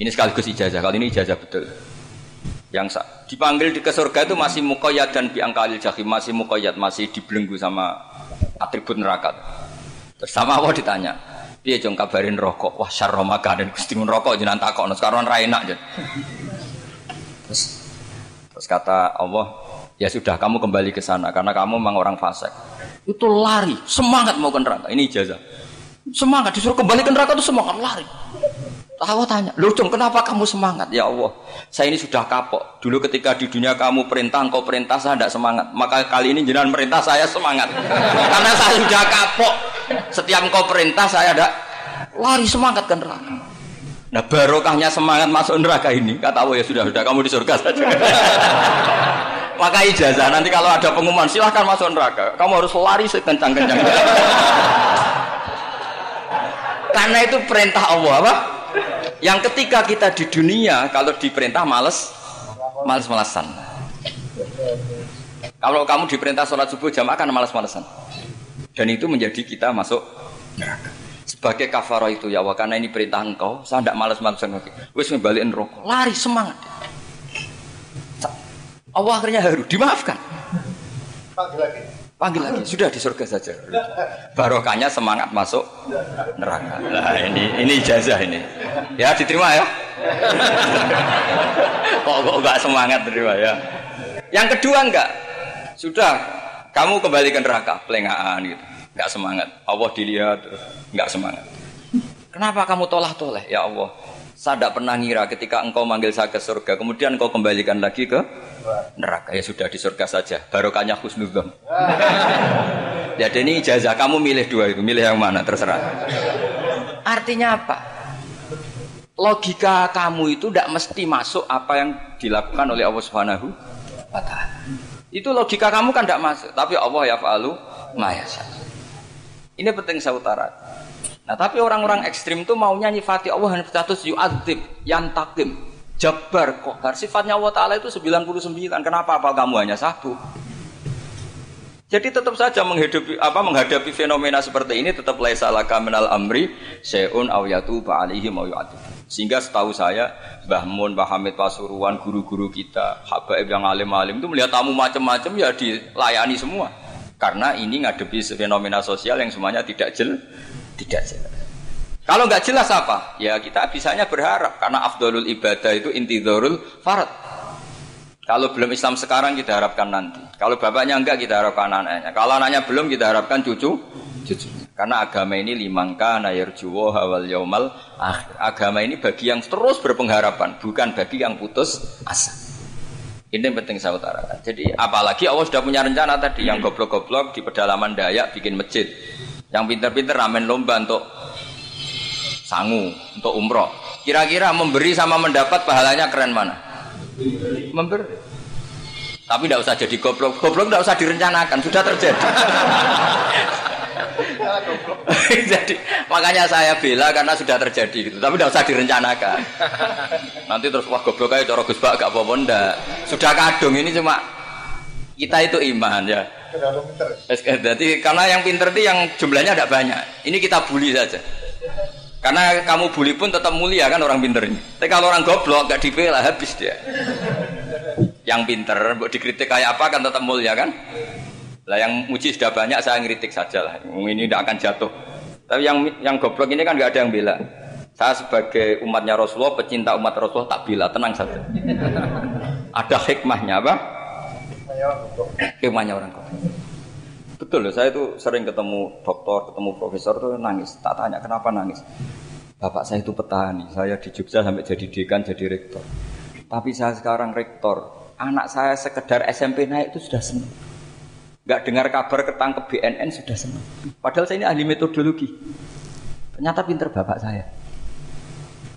Ini sekaligus ijazah. Kali ini ijazah betul. Yang dipanggil di ke surga itu masih mukoyat dan biangkalil jahim masih mukoyat masih dibelenggu sama atribut neraka. Terus sama Allah ditanya, dia jong kabarin rokok. Wah syarromaka dan kustingun rokok jenang takok. Sekarang enak aja. Terus, terus kata Allah, Ya sudah kamu kembali ke sana karena kamu memang orang fasik. Itu lari, semangat mau ke neraka. Ini ijazah. Semangat disuruh kembali ke neraka itu semangat lari. Tahu tanya, lu dong kenapa kamu semangat? Ya Allah, saya ini sudah kapok. Dulu ketika di dunia kamu perintah, engkau perintah saya tidak semangat. Maka kali ini jenengan perintah saya semangat. Karena saya sudah kapok. Setiap engkau perintah saya ada lari semangat ke neraka. Nah barokahnya semangat masuk neraka ini kata Allah ya sudah sudah kamu di surga saja. *laughs* Maka ijazah nanti kalau ada pengumuman silahkan masuk neraka. Kamu harus lari sekencang-kencang. *laughs* Karena itu perintah Allah apa? Yang ketika kita di dunia kalau diperintah males, males-malesan. Kalau kamu diperintah sholat subuh jamaah kan males-malesan. Dan itu menjadi kita masuk neraka. Sebagai kafaro itu ya, karena ini perintah engkau, saya tidak males-malesan lagi. Wes ngebalikin rokok, lari semangat. Allah akhirnya haru, dimaafkan. Panggil lagi, sudah di surga saja. Barokahnya semangat masuk neraka. Nah ini ini ijazah ini. Ya diterima ya. *laughs* kok kok enggak semangat terima ya. Yang kedua enggak. Sudah kamu kembali ke neraka, pelengahan gitu. Enggak semangat. Allah dilihat enggak semangat. Kenapa kamu tolah-toleh ya Allah? Saya tidak pernah ngira ketika engkau manggil saya ke surga, kemudian engkau kembalikan lagi ke neraka. Ya sudah di surga saja. Barokahnya khusnudon. *laughs* Jadi ini ijazah kamu milih dua itu, milih yang mana terserah. Artinya apa? Logika kamu itu tidak mesti masuk apa yang dilakukan oleh Allah Subhanahu wa taala. Itu logika kamu kan tidak masuk, tapi Allah ya fa'alu Ini penting saya utarakan. Nah tapi orang-orang ekstrim itu maunya nyifati Allah dengan status yu'adzib, yang takim, jabar, kohar. Sifatnya Allah Ta'ala itu 99. Kenapa apa kamu hanya satu? Jadi tetap saja menghadapi apa menghadapi fenomena seperti ini tetap laisa laka minal amri syai'un aw yatuba alaihim aw Sehingga setahu saya Mbah Mun, Mbah Hamid Pasuruan, guru-guru kita, habaib yang alim-alim itu melihat tamu macam-macam ya dilayani semua. Karena ini ngadepi fenomena sosial yang semuanya tidak jelas tidak jelas. Kalau nggak jelas apa? Ya kita bisanya berharap karena afdolul ibadah itu intidorul farad. Kalau belum Islam sekarang kita harapkan nanti. Kalau bapaknya enggak kita harapkan anaknya. Kalau anaknya belum kita harapkan cucu, cucu. Karena agama ini limangka nayar juwo hawal yaumal. Agama ini bagi yang terus berpengharapan, bukan bagi yang putus asa. Ini yang penting saya utarakan. Jadi apalagi Allah sudah punya rencana tadi yang goblok-goblok di pedalaman Dayak bikin masjid. Yang pinter-pinter ramen lomba untuk sangu, untuk umroh. Kira-kira memberi sama mendapat pahalanya keren mana? Memberi. Tapi tidak usah jadi goblok. Goblok tidak usah direncanakan, sudah terjadi. *laughs* jadi makanya saya bela karena sudah terjadi gitu. Tapi tidak usah direncanakan. Nanti terus wah goblok aja cara Gus Bak gak apa-apa Sudah kadung ini cuma kita itu iman ya. Jadi karena yang pinter itu yang jumlahnya tidak banyak. Ini kita bully saja. Karena kamu bully pun tetap mulia kan orang pinter ini. Tapi kalau orang goblok gak dibela habis dia. Yang pinter, buat dikritik kayak apa kan tetap mulia kan? Lah yang muji sudah banyak saya ngeritik saja lah. Ini tidak akan jatuh. Tapi yang yang goblok ini kan gak ada yang bela. Saya sebagai umatnya Rasulullah, pecinta umat Rasulullah tak bela, tenang saja. ada hikmahnya apa? Hikmahnya orang kafir. Betul loh, saya itu sering ketemu dokter, ketemu profesor tuh nangis. Tak tanya kenapa nangis. Bapak saya itu petani, saya di Jogja sampai jadi dekan, jadi rektor. Tapi saya sekarang rektor, anak saya sekedar SMP naik itu sudah senang. nggak dengar kabar ketangkep BNN sudah senang. Padahal saya ini ahli metodologi. Ternyata pinter bapak saya.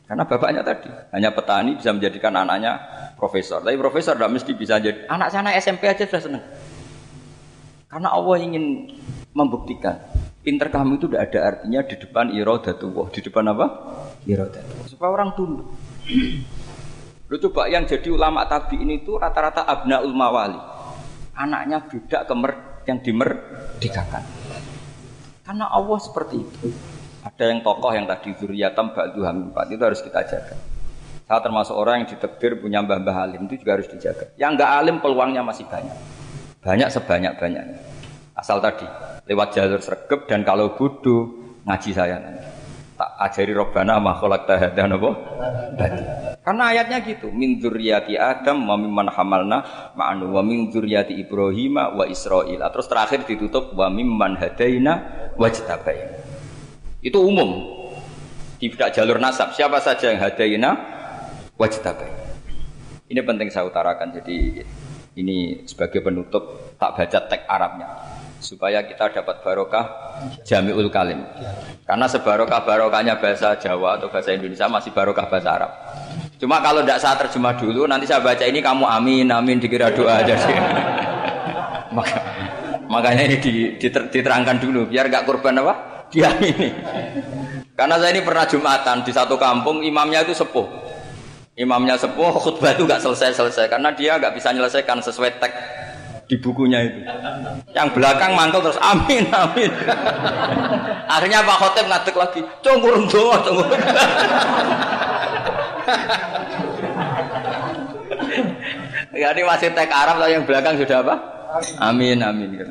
Karena bapaknya tadi hanya petani bisa menjadikan anaknya profesor. Tapi profesor tidak mesti bisa jadi anak sana SMP aja sudah senang. Karena Allah ingin membuktikan pinter kamu itu tidak ada artinya di depan irodatullah. Di depan apa? Irodatullah. Supaya orang tunduk. Lu coba yang jadi ulama tabi ini itu rata-rata abna ulmawali. Anaknya budak kemer yang dimerdekakan. Karena Allah seperti itu. Ada yang tokoh yang tadi zuriatam ba'du hamimpat itu harus kita jaga. Saya termasuk orang yang ditekdir punya mbah-mbah alim itu juga harus dijaga. Yang enggak alim peluangnya masih banyak. Banyak sebanyak-banyaknya. Asal tadi lewat jalur sergep dan kalau bodoh ngaji saya. Tak ajari robbana ma khalaqta hadza napa? Karena ayatnya gitu, min dzurriyyati Adam wa mimman hamalna ma'anu wa min dzurriyyati Ibrahim wa Israil. Terus terakhir ditutup wa mimman hadaina wajtabaina. Itu umum. Tidak jalur nasab. Siapa saja yang hadaina wajib tabai. Ini penting saya utarakan. Jadi ini sebagai penutup tak baca teks Arabnya supaya kita dapat barokah jamiul kalim. Karena sebarokah barokahnya bahasa Jawa atau bahasa Indonesia masih barokah bahasa Arab. Cuma kalau tidak saya terjemah dulu, nanti saya baca ini kamu amin amin dikira doa aja sih. *laughs* Maka, makanya ini diterangkan dulu biar gak korban apa? Diamini. Karena saya ini pernah jumatan di satu kampung, imamnya itu sepuh. Imamnya sepuh, khutbah itu nggak selesai-selesai karena dia nggak bisa menyelesaikan sesuai teks di bukunya itu. Yang belakang mantul terus amin amin. Akhirnya Pak Khotib ngadek lagi, cungkur doa cungkur. ya ini masih teks Arab tapi yang belakang sudah apa? Amin amin.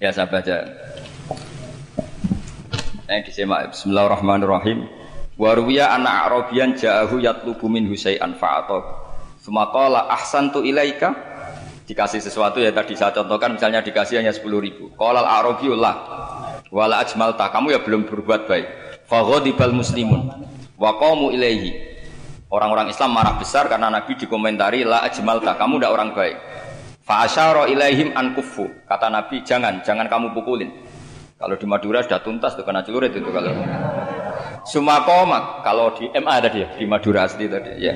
Ya saya baca. Yang disemak Bismillahirrahmanirrahim. Waruya anak Arabian ja'ahu yatlubu min husai'an fa'atab. Sumaqala ahsantu ilaika dikasih sesuatu ya tadi saya contohkan misalnya dikasih hanya 10 ribu. Qala al-arabiyullah wala ajmalta kamu ya belum berbuat baik. Faghadibal muslimun wa qamu ilaihi. Orang-orang Islam marah besar karena Nabi dikomentari la ajmalta kamu tidak orang baik. Fa asyara ilaihim an. Kata Nabi jangan jangan kamu pukulin. Kalau di Madura sudah tuntas tuh kena celurit itu kalau. Sumakomak kalau di MA tadi ya di Madura asli tadi ya.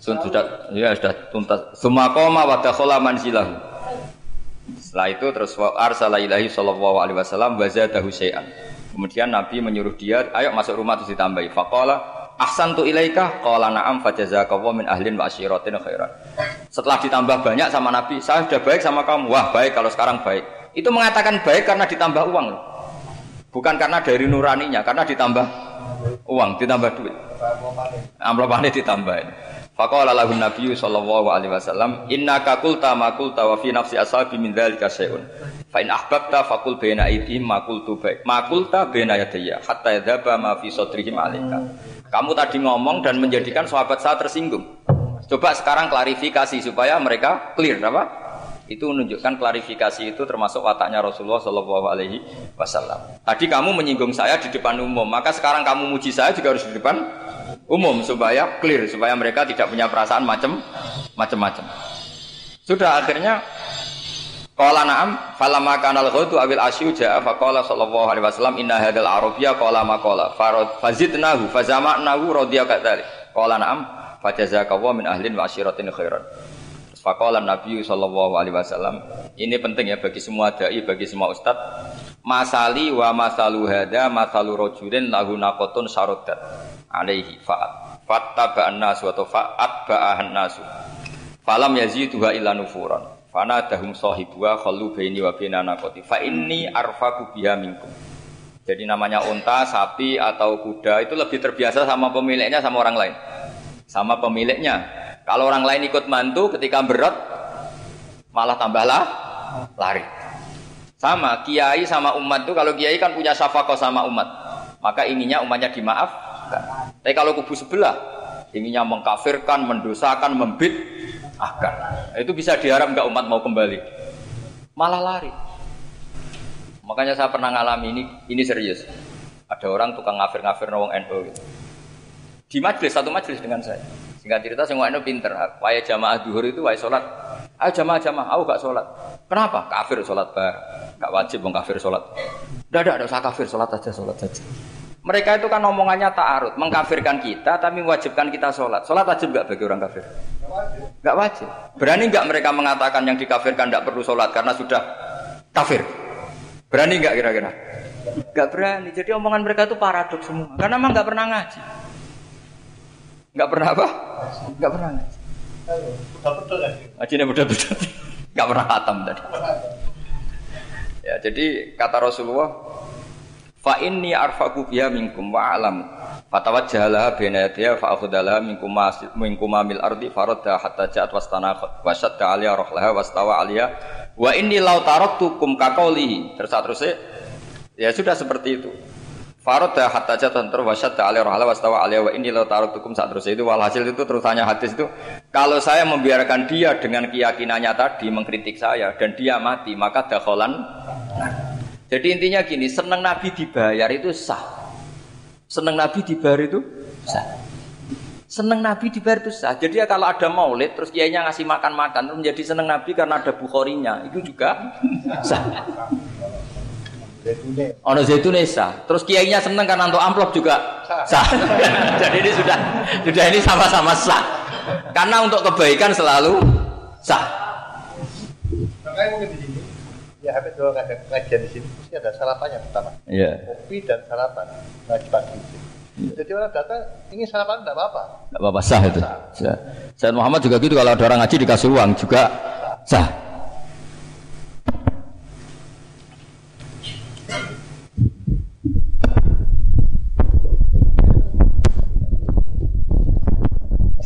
Sudah ya sudah tuntas. Sumakoma wadakhola manzilahu. Setelah itu terus arsala ilahi sallallahu alaihi wasallam wazadahu syai'an. Kemudian Nabi menyuruh dia, ayo masuk rumah terus ditambahi. Faqala ahsantu ilaika qala na'am fajazakallahu min ahlin wa asyiratin khairan. Setelah ditambah banyak sama Nabi, saya sudah baik sama kamu. Wah, baik kalau sekarang baik. Itu mengatakan baik karena ditambah uang loh. Bukan karena dari nuraninya, karena ditambah uang, ditambah duit. Amplopane ditambah. Faqala lahu Nabi sallallahu alaihi wasallam, "Innaka qulta ma qulta wa fi nafsi ashabi min dzalika syai'un. Fa in ahbabta faqul baina aydihim ma qultu baik. Ma qulta baina yadayya hatta yadhaba ma fi sadrihim alaika." Kamu tadi ngomong dan menjadikan sahabat saya tersinggung. Coba sekarang klarifikasi supaya mereka clear apa? Itu menunjukkan klarifikasi itu termasuk wataknya Rasulullah Shallallahu Alaihi Wasallam. Tadi kamu menyinggung saya di depan umum, maka sekarang kamu muji saya juga harus di depan umum supaya clear, supaya mereka tidak punya perasaan macam macam-macam. Sudah akhirnya Qala na'am falamma kana al-ghautu awil asyu ja'a faqala sallallahu alaihi wasallam inna hadzal arabiyya qala ma qala fazidnahu fazama'nahu radiya kadzalik. Qala na'am fajazakallahu min ahlin wa asyiratin khairan. Fakolan Nabi Shallallahu Alaihi Wasallam ini penting ya bagi semua dai, bagi semua ustadz. Masali wa masalu hada masalu rojulin lahu nakotun sarodat alaihi faat. Fattaba'an nasu atau faat ba'ahan nasu falam yaziduha illa nufuran. Fana dahum sahibuha khallu baini wa baina nakoti fa inni arfaku biha minkum. Jadi namanya unta, sapi atau kuda itu lebih terbiasa sama pemiliknya sama orang lain. Sama pemiliknya kalau orang lain ikut mantu ketika berat malah tambahlah lari. Sama kiai sama umat itu kalau kiai kan punya safako sama umat, maka ininya umatnya dimaaf. Tapi kalau kubu sebelah ininya mengkafirkan, mendosakan, membit akan. Itu bisa diharap nggak umat mau kembali. Malah lari. Makanya saya pernah ngalami ini, ini serius. Ada orang tukang ngafir-ngafir nawang NU gitu. Di majelis, satu majelis dengan saya. Singkat cerita semua itu pinter. Waya jamaah duhur itu waya sholat. Ayo jamaah jamaah, aku gak sholat. Kenapa? Kafir sholat bareng. Gak wajib mau kafir sholat. Tidak ada, usah kafir sholat aja, sholat aja. Mereka itu kan omongannya ta'arud, mengkafirkan kita tapi mewajibkan kita sholat. Sholat wajib gak bagi orang kafir? Gak wajib. Berani gak mereka mengatakan yang dikafirkan tidak perlu sholat karena sudah kafir? Berani gak kira-kira? Gak berani. Jadi omongan mereka itu paradoks semua. Karena memang gak pernah ngaji. Gak pernah apa? Gak pernah ngaji. Ngaji ini betul-betul. Gak pernah khatam tadi. Ya, jadi kata Rasulullah, Fa inni arfaku biha minkum wa alam. Fatawajjahala baina yadiha fa akhudala minkum minkum mil ardi faradda hatta ja'at wastana wa shadda aliya rahlaha wastawa aliya wa inni law taraktukum kaqaulihi. Terus terusnya ya sudah seperti itu. Faradda hatta wa shadda aliya rahlaha wastawa aliya wa law taraktukum saat terus itu walhasil itu terus tanya hadis itu kalau saya membiarkan dia dengan keyakinannya tadi mengkritik saya dan dia mati maka dakholan jadi intinya gini, seneng Nabi dibayar itu sah. Seneng Nabi dibayar itu sah. Seneng Nabi dibayar itu sah. Jadi ya kalau ada maulid, terus kiainya ngasih makan-makan, terus menjadi seneng Nabi karena ada bukhorinya, itu juga sah. Ono zaitun sah. Terus kiainya seneng karena untuk amplop juga sah. *laughs* Jadi ini sudah sudah ini sama-sama sah. Karena untuk kebaikan selalu sah. Makanya mungkin di sini ya habis dua ngajian di sini mesti ada sarapannya pertama. Iya. Kopi dan sarapan ngaji pagi sini. Jadi orang datang ingin sarapan tidak apa-apa. Tidak apa-apa sah itu. Sah. Sayyid Muhammad juga gitu kalau ada orang ngaji dikasih uang juga sah.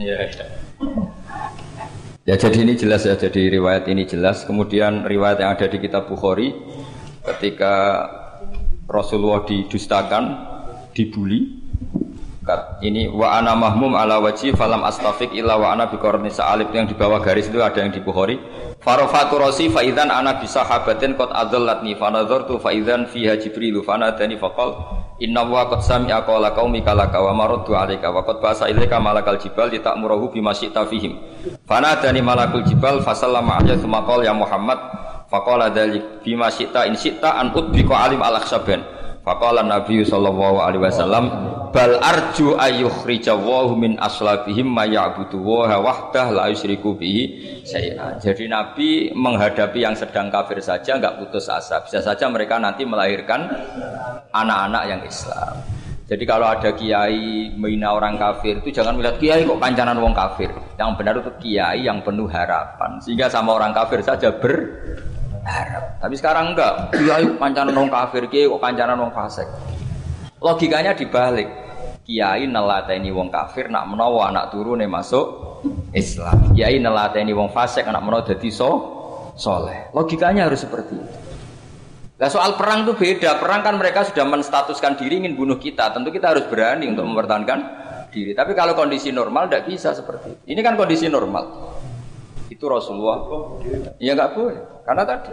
Iya. Ya jadi ini jelas ya, jadi riwayat ini jelas. Kemudian riwayat yang ada di kitab Bukhari ketika Rasulullah didustakan, dibuli. Ini wa ana mahmum ala wajhi falam astafik illa wa ana biqarni sa'alib yang di bawah garis itu ada yang di Bukhari. Farafatu rasi fa idzan ana bi sahabatin qad adallatni fa nadartu fa idzan fiha jibril fa nadani fa qala inna wa qad sami'a qawla qaumika laka wa maraddu 'alaika wa qad basa ilaika malakal jibal litakmurahu bima syi'ta fihim. Fa nadani malakul jibal fa sallama 'alaihi tsumma qala ya Muhammad fa qala dzalik bima syi'ta in syi'ta an utbika alim al-akhsaban. Faqala Nabi sallallahu alaihi wasallam bal arju ayyukhrijawahu min aslabihim ma ya'budu wa wahdah la yusyriku bihi syai'an. Jadi Nabi menghadapi yang sedang kafir saja enggak putus asa. Bisa saja mereka nanti melahirkan anak-anak yang Islam. Jadi kalau ada kiai menghina orang kafir itu jangan melihat kiai kok kancanan wong kafir. Yang benar itu kiai yang penuh harapan. Sehingga sama orang kafir saja berharap. Tapi sekarang enggak. Kiai kancanan wong kafir, kiai kok kancanan wong fasik. Logikanya dibalik. Kiai nelateni wong kafir nak menawa anak turune masuk Islam. Kiai nelateni wong fasik anak menawa dadi so soleh. Logikanya harus seperti itu. Nah soal perang itu beda. Perang kan mereka sudah menstatuskan diri ingin bunuh kita. Tentu kita harus berani untuk mempertahankan diri. Tapi kalau kondisi normal tidak bisa seperti itu. Ini kan kondisi normal. Itu Rasulullah. Ya nggak boleh. Karena tadi.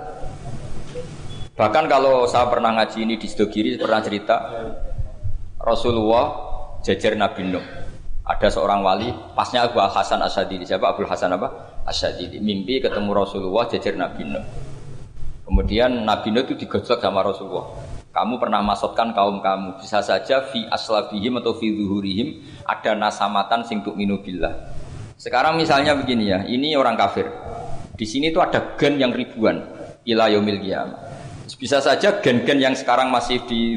Bahkan kalau saya pernah ngaji ini di Sidogiri pernah cerita Rasulullah jajar Nabi Nuh. Ada seorang wali, pasnya Abu Hasan Asyadili. Siapa Abu Hasan apa? Asyadili. Mimpi ketemu Rasulullah jajar Nabi Nuh. Kemudian Nabi Nuh itu digojlok sama Rasulullah. Kamu pernah masukkan kaum kamu. Bisa saja fi aslabihim atau fi zuhurihim ada nasamatan sing tu'minu billah. Sekarang misalnya begini ya, ini orang kafir. Di sini tuh ada gen yang ribuan ila. Bisa saja gen-gen yang sekarang masih di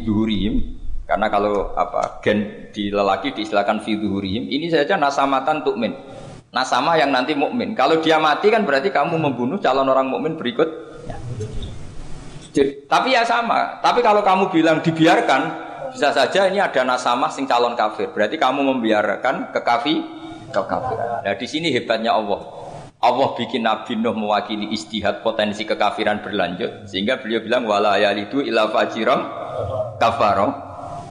karena kalau apa gen di lelaki diistilahkan fi ini saja nasamatan tu'min. Nasama yang nanti mukmin. Kalau dia mati kan berarti kamu membunuh calon orang mukmin berikut jadi, tapi ya sama. Tapi kalau kamu bilang dibiarkan, bisa saja ini ada nasama sing calon kafir. Berarti kamu membiarkan ke kafi ke kafir. Nah di sini hebatnya Allah. Allah bikin Nabi Nuh mewakili istihad potensi kekafiran berlanjut sehingga beliau bilang wala yalidu ila fajiran kafaro.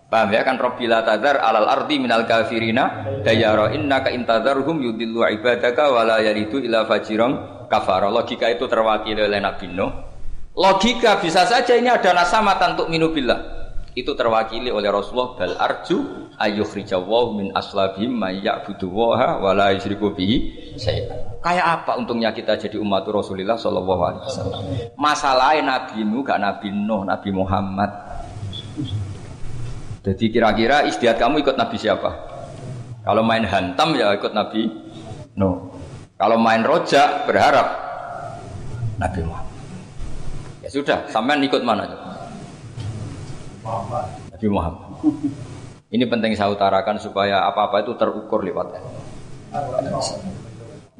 Paham ya kan Rabbila tadar alal ardi minal kafirina dayara innaka intadzarhum yudillu ibadaka wala yalidu ila fajiran kafaro. Logika itu terwakili oleh Nabi Nuh. Logika bisa saja ini ada nasamatan untuk minubillah itu terwakili oleh Rasulullah bal arju ayyukhrijawahu min aslabihim may ya'budu wa la yusyriku bihi Kayak apa untungnya kita jadi umat Rasulullah sallallahu alaihi wasallam. Masalahnya Nabi Nuh gak Nabi Nuh, Nabi Muhammad. Jadi kira-kira istiadat kamu ikut Nabi siapa? Kalau main hantam ya ikut Nabi Nuh. Kalau main rojak berharap Nabi Muhammad. Ya sudah, sampean ikut mana? Nabi Muhammad. Ini penting saya utarakan supaya apa-apa itu terukur lewat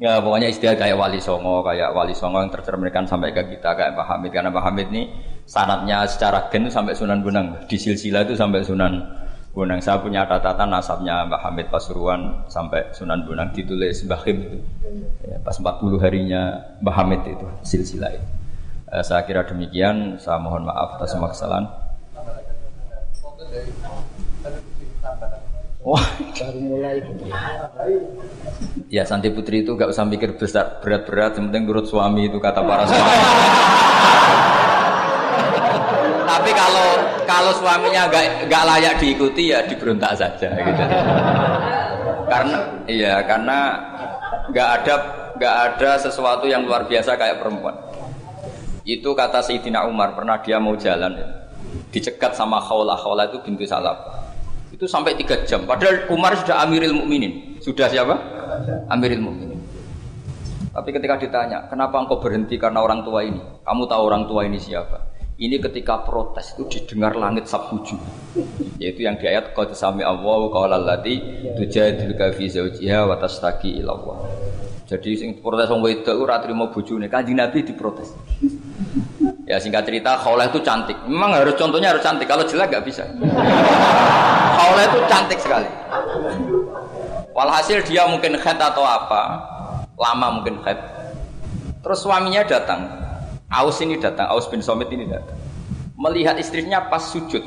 Ya pokoknya istilah kayak wali songo, kayak wali songo yang tercerminkan sampai ke kita kayak Pak Hamid karena Pak Hamid ini sanatnya secara gen sampai Sunan Bonang di silsilah itu sampai Sunan Bonang. Saya punya catatan nasabnya Mbak Hamid Pasuruan sampai Sunan Bonang ditulis Mbah Him itu. Ya, pas 40 harinya Mbah Hamid itu silsilah itu. Eh, saya kira demikian. Saya mohon maaf atas semua kesalahan. Wah, baru mulai. Ya Santi Putri itu gak usah mikir besar berat-berat, yang penting nurut suami itu kata para suami. Tapi kalau kalau suaminya gak, gak layak diikuti ya diberontak saja gitu. karena iya karena gak ada gak ada sesuatu yang luar biasa kayak perempuan. Itu kata Sayyidina Umar pernah dia mau jalan ya dicegat sama Khawlah Khawlah itu bintu Salab. Itu sampai tiga jam. Padahal Umar sudah Amiril Mukminin. Sudah siapa? Amiril Mukminin. Tapi ketika ditanya kenapa engkau berhenti karena orang tua ini? Kamu tahu orang tua ini siapa? Ini ketika protes itu didengar langit sabhuju yaitu yang di ayat qad sami Allah qala allati tujadiluka fi zawjiha wa tastaqi ila Allah. Jadi sing protes wong wedok ora trimo bojone. Kanjeng Nabi diprotes Ya singkat cerita, Khawlah itu cantik. Memang harus contohnya harus cantik. Kalau jelek nggak bisa. *laughs* Khawlah itu cantik sekali. Walhasil dia mungkin head atau apa, lama mungkin head. Terus suaminya datang. Aus ini datang, Aus bin Somit ini datang. Melihat istrinya pas sujud.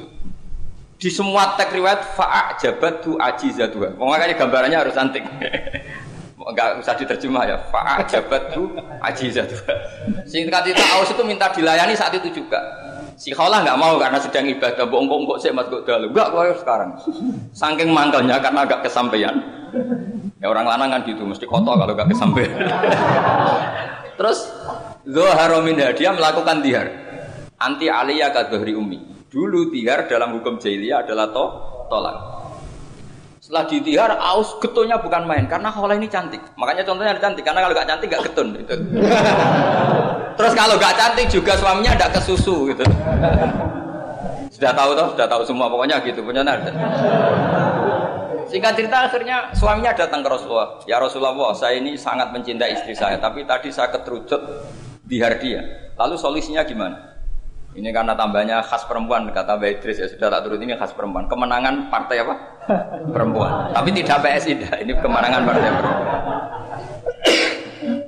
Di semua teks riwayat fa'a jabatu ajizatuha. Makanya gambarannya harus cantik. *laughs* enggak usah diterjemah ya. Fa'a jabatu ajizatu singkat itu aus itu minta dilayani saat itu juga. Si kholah nggak mau karena sedang ibadah bongkok bongkok saya mas kok dalu. Enggak kok sekarang. Saking mangkelnya karena agak kesampaian. Ya orang lanang kan gitu mesti kotor kalau enggak kesampaian. Terus Zoharomin dia melakukan dihar anti aliyah kadhri umi dulu dihar dalam hukum jahiliyah adalah to tolak setelah ditihar, aus getulnya bukan main karena kholah ini cantik. Makanya contohnya cantik karena kalau gak cantik gak getun gitu. *laughs* Terus kalau gak cantik juga suaminya ada kesusu gitu. Sudah tahu toh, sudah tahu semua pokoknya gitu punya. Singkat cerita akhirnya suaminya datang ke Rasulullah. Ya Rasulullah, saya ini sangat mencintai istri saya, tapi tadi saya keterucut dihar dia. Lalu solusinya gimana? Ini karena tambahnya khas perempuan kata Idris ya sudah tak turut ini khas perempuan. Kemenangan partai apa? Perempuan. Tapi tidak PSI dah. Ini kemenangan partai perempuan.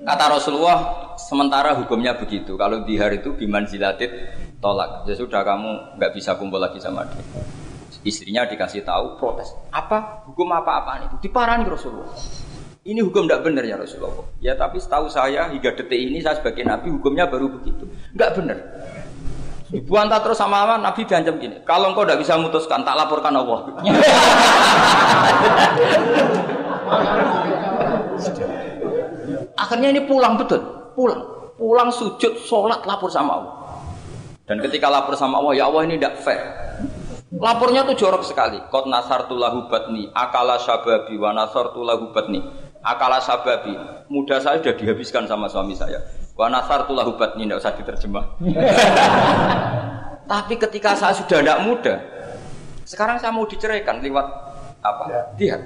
Kata Rasulullah sementara hukumnya begitu. Kalau di hari itu biman zilatit tolak. Ya sudah kamu nggak bisa kumpul lagi sama dia. Istrinya dikasih tahu protes. Apa hukum apa-apaan itu? Diparani Rasulullah. Ini hukum tidak benar ya Rasulullah. Ya tapi setahu saya hingga detik ini saya sebagai nabi hukumnya baru begitu. Nggak benar. Ibu antar terus sama apa? Nabi diancam gini. Kalau engkau tidak bisa memutuskan, tak laporkan Allah. Akhirnya ini pulang betul, pulang, pulang sujud, sholat, lapor sama Allah. Dan ketika lapor sama Allah, ya Allah ini tidak fair. Lapornya tuh jorok sekali. Kot nasar tulahu batni, akala sababi, wa nasar tulahu batni. Akala sababi, muda saya sudah dihabiskan sama suami saya. Wa nasar tulah hubat ini tidak usah diterjemah. *laughs* Tapi ketika saya sudah tidak muda, sekarang saya mau diceraikan lewat apa? Ya. Dia.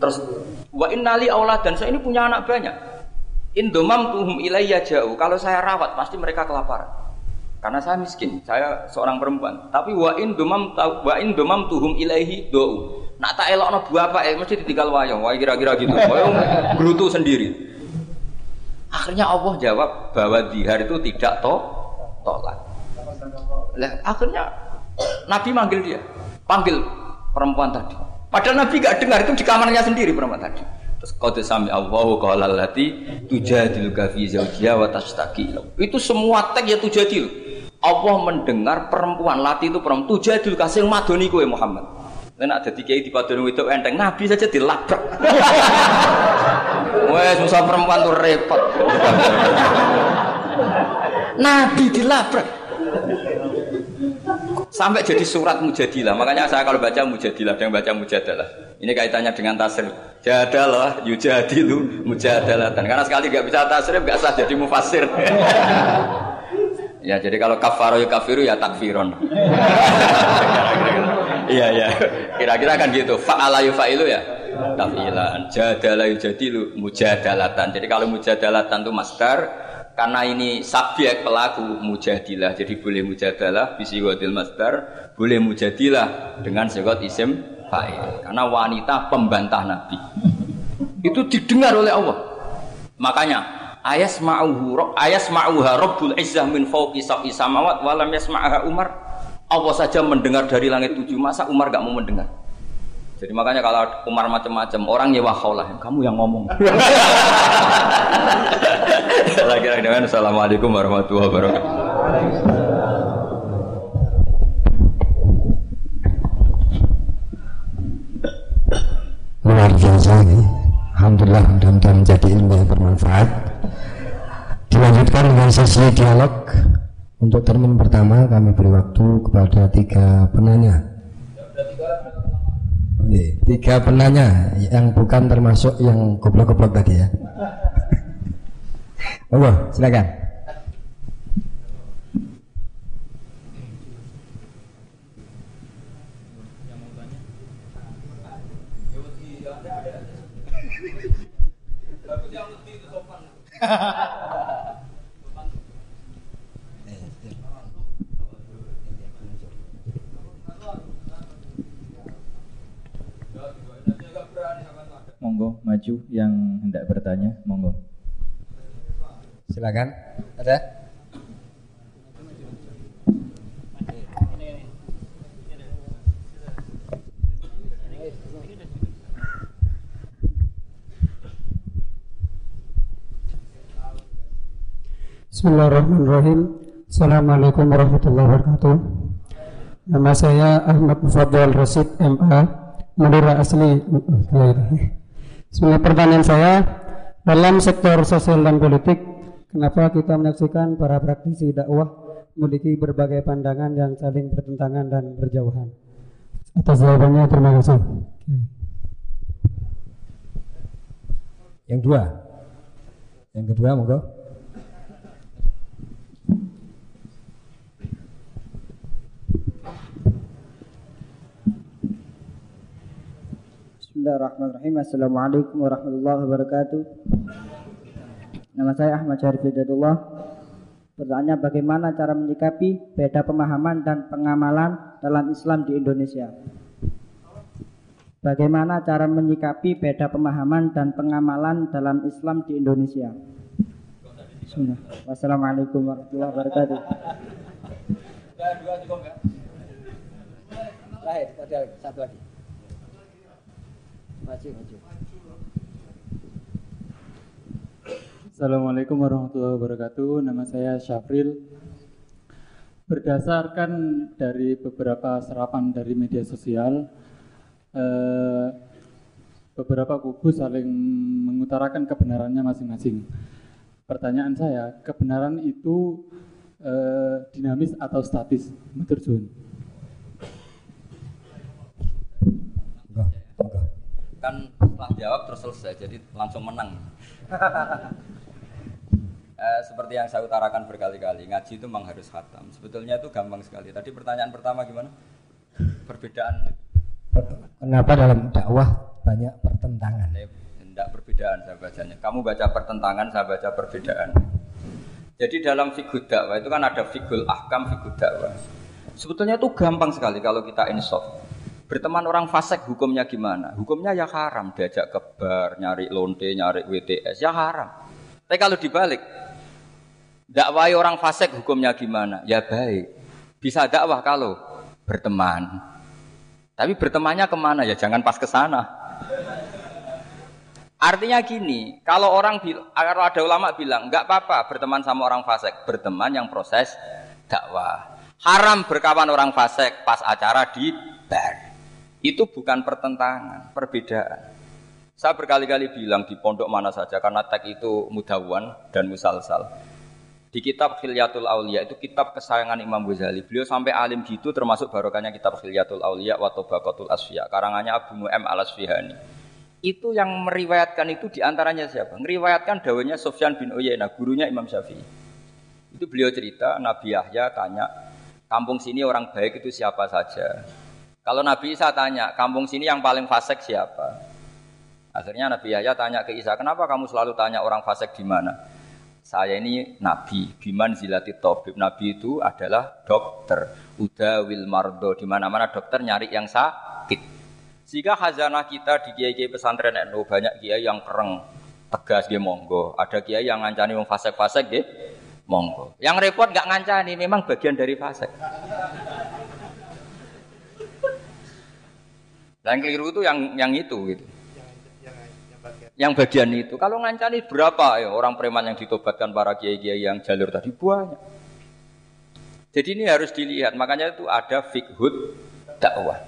Terus wa innali aulad dan saya ini punya anak banyak. Indomam tuhum ilayya jauh. Kalau saya rawat pasti mereka kelaparan. Karena saya miskin, saya seorang perempuan. Tapi wa indomam wa indomam tuhum ilaihi do. Nak tak elok no buah apa? Eh, mesti ditinggal wayang. Wah kira-kira gitu. *laughs* Wayang berutu sendiri. Akhirnya Allah jawab bahwa dihar itu tidak to tolak. Lah akhirnya Nabi manggil dia, panggil perempuan tadi. Padahal Nabi gak dengar itu di kamarnya sendiri perempuan tadi. Terus qad sami Allahu qala allati tujadiluka fi zawjiha tashtaki. Itu semua tag ya tujadil. Allah mendengar perempuan lati itu perempuan tujadil kasih madoni kowe Muhammad. Dan ada tiga di padon itu enteng Nabi saja dilabrak. *laughs* Wes susah perempuan tuh repot. Nabi dilabrak. Sampai jadi surat mujadilah. Makanya saya kalau baca mujadilah, yang baca mujadalah. Ini kaitannya dengan tasrif. Jadalah, yujadilu, mujadalah. Dan karena sekali nggak bisa tasrif, nggak sah jadi mufasir. ya jadi kalau kafaro ya kafiru ya takfiron. *laughs* Iya iya. Kira-kira kan gitu. Fa'ala yufailu ya. Tafilan. Jadala yujadilu mujadalatan. Jadi kalau mujadalatan itu master karena ini subjek pelaku mujadilah. Jadi boleh mujadalah bisi wadil master, boleh mujadilah dengan segot isim fa'il. Karena wanita pembantah Nabi. Itu didengar oleh Allah. Makanya ayas ma'uhu ayas ma'uha rabbul izzah min fawqi sab'i samawat walam yasma'aha Umar Allah saja mendengar dari langit tujuh, masa Umar gak mau mendengar? Jadi makanya kalau Umar macam-macam, orang nyewa khaulah, kamu yang ngomong. *laughs* Lagi-lagi dengan Assalamualaikum warahmatullahi wabarakatuh. Luar biasa ini. Alhamdulillah mudah-mudahan menjadi ilmu yang bermanfaat. Dilanjutkan dengan sesi dialog untuk termin pertama kami beri waktu kepada tiga penanya. Tiga penanya yang bukan termasuk yang goblok-goblok tadi ya. Oh, silakan. Monggo maju yang hendak bertanya, monggo. Silakan. Ada? Bismillahirrahmanirrahim. Assalamualaikum warahmatullahi wabarakatuh. Nama saya Ahmad Mufaddal Rasid MA, Madura asli. Sebenarnya pertanyaan saya dalam sektor sosial dan politik, kenapa kita menyaksikan para praktisi dakwah memiliki berbagai pandangan yang saling bertentangan dan berjauhan? Atas jawabannya terima kasih. Yang dua. Yang kedua monggo. Bismillahirrahmanirrahim. Assalamualaikum warahmatullahi wabarakatuh. Nama saya Ahmad Syarif Hidayatullah. Pertanyaannya bagaimana cara menyikapi beda pemahaman dan pengamalan dalam Islam di Indonesia? Bagaimana cara menyikapi beda pemahaman dan pengamalan dalam Islam di Indonesia? Wassalamualaikum warahmatullahi wabarakatuh. Lahir, satu lagi. Assalamualaikum warahmatullahi wabarakatuh. Nama saya Syafril. Berdasarkan dari beberapa serapan dari media sosial, eh, beberapa kubu saling mengutarakan kebenarannya masing-masing. Pertanyaan saya, kebenaran itu eh, dinamis atau statis? Matur suwun. Monggo, monggo. Kan setelah jawab terus selesai jadi langsung menang. *laughs* Eh, seperti yang saya utarakan berkali-kali ngaji itu memang harus khatam. Sebetulnya itu gampang sekali. Tadi pertanyaan pertama gimana? Perbedaan. Kenapa dalam dakwah banyak pertentangan? Eh, tidak perbedaan saya bacanya. Kamu baca pertentangan saya baca perbedaan. Jadi dalam figur dakwah itu kan ada figur ahkam figur dakwah. Sebetulnya itu gampang sekali kalau kita insaf Berteman orang fasik hukumnya gimana? Hukumnya ya haram, diajak ke bar, nyari lonte, nyari WTS, ya haram. Tapi kalau dibalik, dakwai orang fasik hukumnya gimana? Ya baik. Bisa dakwah kalau berteman. Tapi bertemannya ke mana ya? Jangan pas ke sana. Artinya gini, kalau orang kalau ada ulama bilang nggak apa-apa berteman sama orang fasik, berteman yang proses dakwah. Haram berkawan orang fasik pas acara di bar. Itu bukan pertentangan, perbedaan. Saya berkali-kali bilang di pondok mana saja karena tag itu mudawan dan musalsal. Di kitab Khilyatul Aulia itu kitab kesayangan Imam Ghazali. Beliau sampai alim gitu termasuk barokahnya kitab Khilyatul Aulia wa Tabaqatul Asfiya karangannya Abu Mu'am Al-Asfihani. Itu yang meriwayatkan itu di antaranya siapa? Meriwayatkan dawanya Sofyan bin Uyainah, gurunya Imam Syafi'i. Itu beliau cerita Nabi Yahya tanya, kampung sini orang baik itu siapa saja? Kalau Nabi Isa tanya, kampung sini yang paling fasik siapa? Akhirnya Nabi Yahya tanya ke Isa, kenapa kamu selalu tanya orang fasik di mana? Saya ini Nabi, biman zilati tobib. Nabi itu adalah dokter. Uda wil mardo, di mana-mana dokter nyari yang sakit. Sehingga khazanah kita di kiai-kiai pesantren NU banyak kiai yang kereng, tegas dia monggo. Ada kiai yang ngancani wong fasik-fasik dia monggo. Yang repot nggak ngancani, memang bagian dari fasik. Dan keliru itu yang yang itu gitu yang bagian itu. Kalau ngancani berapa ya orang preman yang ditobatkan para kiai-kiai yang jalur tadi banyak. Jadi ini harus dilihat. Makanya itu ada fikhud dakwah.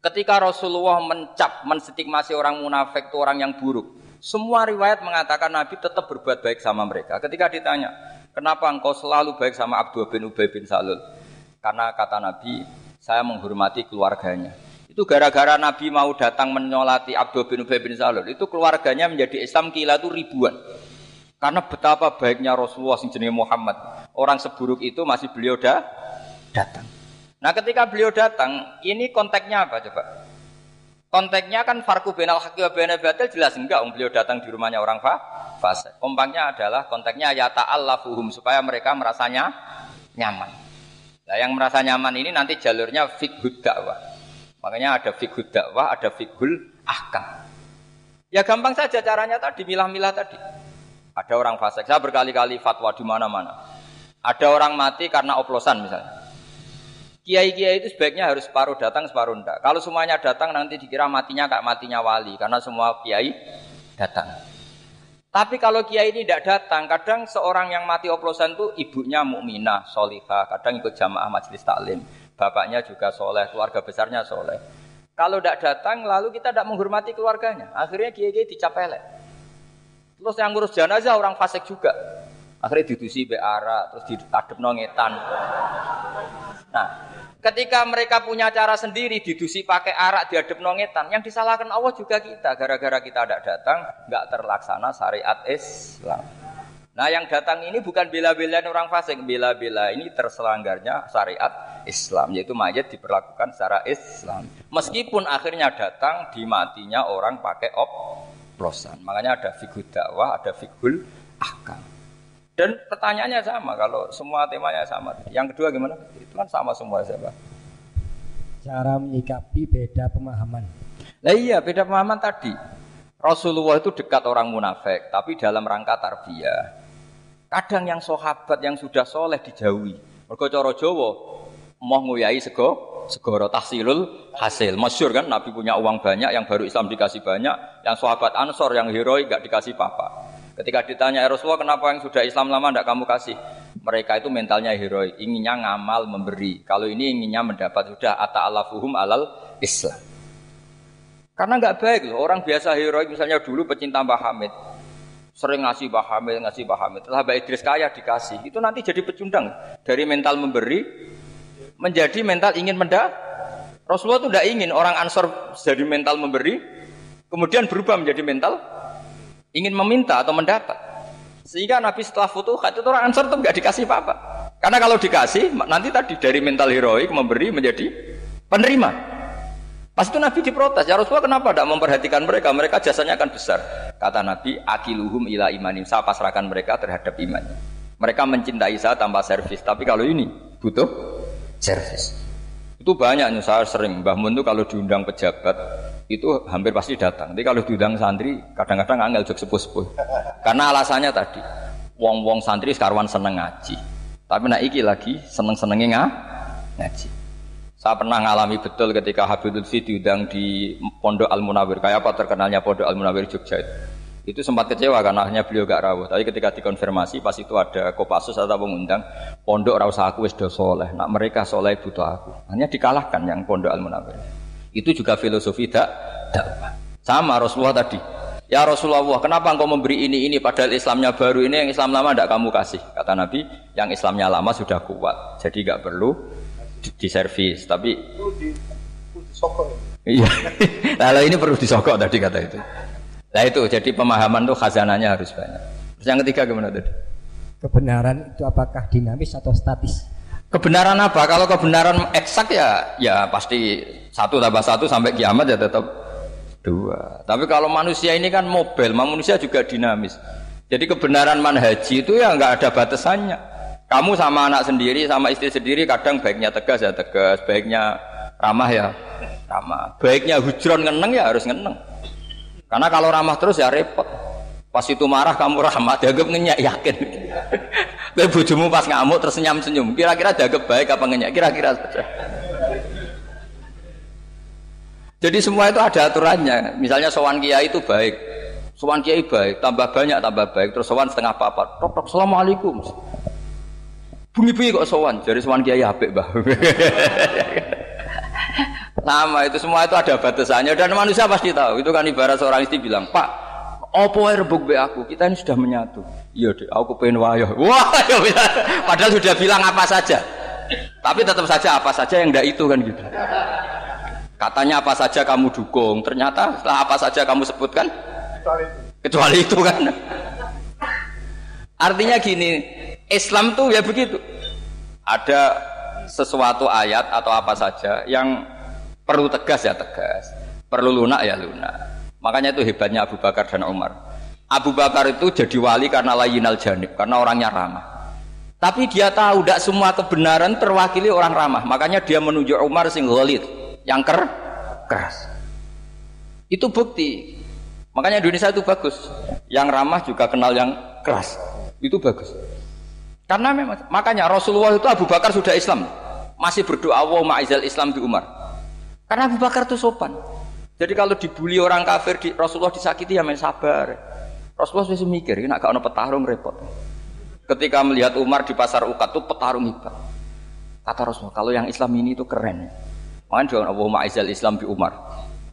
Ketika Rasulullah mencap, menstigmasi orang munafik itu orang yang buruk. Semua riwayat mengatakan Nabi tetap berbuat baik sama mereka. Ketika ditanya, kenapa engkau selalu baik sama Abdul bin Ubay bin Salul? Karena kata Nabi, saya menghormati keluarganya. Itu gara-gara Nabi mau datang menyolati Abdul bin Ubay bin Salul. Itu keluarganya menjadi Islam kila itu ribuan. Karena betapa baiknya Rasulullah sing Muhammad. Orang seburuk itu masih beliau dah datang. Nah ketika beliau datang, ini konteksnya apa coba? Konteksnya kan farku benal haqqi wa benal batil jelas enggak om beliau datang di rumahnya orang fa fase. Kompangnya adalah konteksnya ya ta'allafuhum supaya mereka merasanya nyaman. Nah, yang merasa nyaman ini nanti jalurnya fikhud dakwah. Makanya ada fikhul dakwah, ada fikhul ahkam. Ya gampang saja caranya tadi, milah-milah tadi. Ada orang fasik, saya berkali-kali fatwa di mana-mana. Ada orang mati karena oplosan misalnya. Kiai-kiai itu sebaiknya harus separuh datang, separuh enggak. Kalau semuanya datang nanti dikira matinya kayak matinya wali, karena semua kiai datang. Tapi kalau kiai ini tidak datang, kadang seorang yang mati oplosan itu ibunya mukminah, solihah, kadang ikut jamaah majelis taklim bapaknya juga soleh, keluarga besarnya soleh. Kalau tidak datang, lalu kita tidak menghormati keluarganya. Akhirnya kiai-kiai dicapelek. Terus yang ngurus jenazah orang fasik juga. Akhirnya didusi beara, terus diadep nongetan. Nah, ketika mereka punya cara sendiri, didusi pakai arak, diadep nongetan, yang disalahkan Allah juga kita. Gara-gara kita tidak datang, nggak terlaksana syariat Islam. Nah yang datang ini bukan bela-belain orang fasik, bela-bela ini terselanggarnya syariat Islam, yaitu mayat diperlakukan secara Islam. Meskipun akhirnya datang dimatinya orang pakai oplosan. Makanya ada figur dakwah, ada figur akal. Dan pertanyaannya sama, kalau semua temanya sama. Yang kedua gimana? Itu kan sama semua siapa? Cara menyikapi beda pemahaman. Nah iya, beda pemahaman tadi. Rasulullah itu dekat orang munafik, tapi dalam rangka tarbiyah. Kadang yang sahabat yang sudah soleh dijauhi. Mergo cara Jawa mau nguyai sego segoro tahsilul hasil. Masyur kan Nabi punya uang banyak, yang baru Islam dikasih banyak, yang sahabat Ansor yang heroik gak dikasih papa. Ketika ditanya ya Rasulullah kenapa yang sudah Islam lama tidak kamu kasih? Mereka itu mentalnya heroik, inginnya ngamal memberi. Kalau ini inginnya mendapat sudah ata alafuhum alal Islam. Karena nggak baik loh orang biasa heroik misalnya dulu pecinta Hamid sering ngasih Mbah Hamid, ngasih Mbah Hamid. Setelah Mbak Idris kaya dikasih, itu nanti jadi pecundang dari mental memberi menjadi mental ingin mendak. Rasulullah itu tidak ingin orang Ansor jadi mental memberi, kemudian berubah menjadi mental ingin meminta atau mendapat. Sehingga Nabi setelah futuhat itu orang Ansor itu nggak dikasih apa-apa. Karena kalau dikasih nanti tadi dari mental heroik memberi menjadi penerima. Pas itu Nabi diprotes, ya Rasulullah kenapa tidak memperhatikan mereka? Mereka jasanya akan besar. Kata Nabi, akiluhum ila imanim. Saya pasrahkan mereka terhadap imannya. Mereka mencintai saya tanpa servis. Tapi kalau ini butuh servis. Itu banyak nih, saya sering Mbah Mun tuh kalau diundang pejabat itu hampir pasti datang. Tapi kalau diundang santri kadang-kadang angel jok sepuh-sepuh. Karena alasannya tadi, wong-wong santri sekarang seneng ngaji. Tapi nak iki lagi seneng-senengnya ngaji. Saya pernah ngalami betul ketika Habib Lutfi diundang di Pondok Al Munawir. Kayak apa terkenalnya Pondok Al Munawir Jogja itu. Itu sempat kecewa karena akhirnya beliau gak rawuh. Tapi ketika dikonfirmasi pas itu ada Kopassus atau pengundang Pondok Rausa aku wis soleh. Nak mereka soleh butuh aku. Hanya dikalahkan yang Pondok Al Munawir. Itu juga filosofi tak. Sama Rasulullah tadi. Ya Rasulullah, kenapa engkau memberi ini ini padahal Islamnya baru ini yang Islam lama tidak kamu kasih? Kata Nabi, yang Islamnya lama sudah kuat, jadi nggak perlu diservis. Tapi Iya. *laughs* Lalu ini perlu disokok tadi kata itu. Nah itu jadi pemahaman tuh khazanahnya harus banyak. Terus yang ketiga gimana tadi? Kebenaran itu apakah dinamis atau statis? Kebenaran apa? Kalau kebenaran eksak ya ya pasti satu tambah satu sampai kiamat ya tetap dua. Tapi kalau manusia ini kan mobil, manusia juga dinamis. Jadi kebenaran manhaji itu ya nggak ada batasannya. Kamu sama anak sendiri, sama istri sendiri kadang baiknya tegas ya tegas, baiknya ramah ya ramah, baiknya hujron ngeneng ya harus ngeneng. Karena kalau ramah terus ya repot. Pas itu marah kamu ramah, dianggap ngenyak yakin. *laughs* Kowe bojomu pas ngamuk terus senyum-senyum. Kira-kira dianggap baik apa ngenyak? Kira-kira saja. Jadi semua itu ada aturannya. Misalnya sowan kiai itu baik. Sowan kiai baik, tambah banyak tambah baik. Terus sowan setengah apa? Tok tok assalamualaikum. Bunyi-bunyi kok sowan, jadi sowan kiai apik, Mbah. *laughs* Sama itu semua itu ada batasannya dan manusia pasti tahu. Itu kan ibarat seorang istri bilang, "Pak, opo ae rebuk be aku? Kita ini sudah menyatu." Iya, Dek, aku pengen wayo. *laughs* Wah, ya padahal sudah bilang apa saja. Tapi tetap saja apa saja yang enggak itu kan gitu. Katanya apa saja kamu dukung, ternyata setelah apa saja kamu sebutkan kecuali itu, kecuali itu kan. Artinya gini, Islam tuh ya begitu. Ada sesuatu ayat atau apa saja yang perlu tegas ya tegas, perlu lunak ya lunak. Makanya itu hebatnya Abu Bakar dan Umar. Abu Bakar itu jadi wali karena layinal janib, karena orangnya ramah. Tapi dia tahu tidak semua kebenaran terwakili orang ramah. Makanya dia menunjuk Umar sing ghalid, yang ker keras. Itu bukti. Makanya Indonesia itu bagus. Yang ramah juga kenal yang keras. Itu bagus. Karena memang makanya Rasulullah itu Abu Bakar sudah Islam. Masih berdoa Allah ma'izal Islam di Umar. Karena Abu Bakar itu sopan. Jadi kalau dibully orang kafir di Rasulullah disakiti ya main sabar. Rasulullah sudah mikir, nak gak ono petarung repot. Ketika melihat Umar di pasar Ukat itu petarung hebat. Kata Rasulullah, kalau yang Islam ini itu keren. Makanya doa Allah ma'izal Islam di Umar.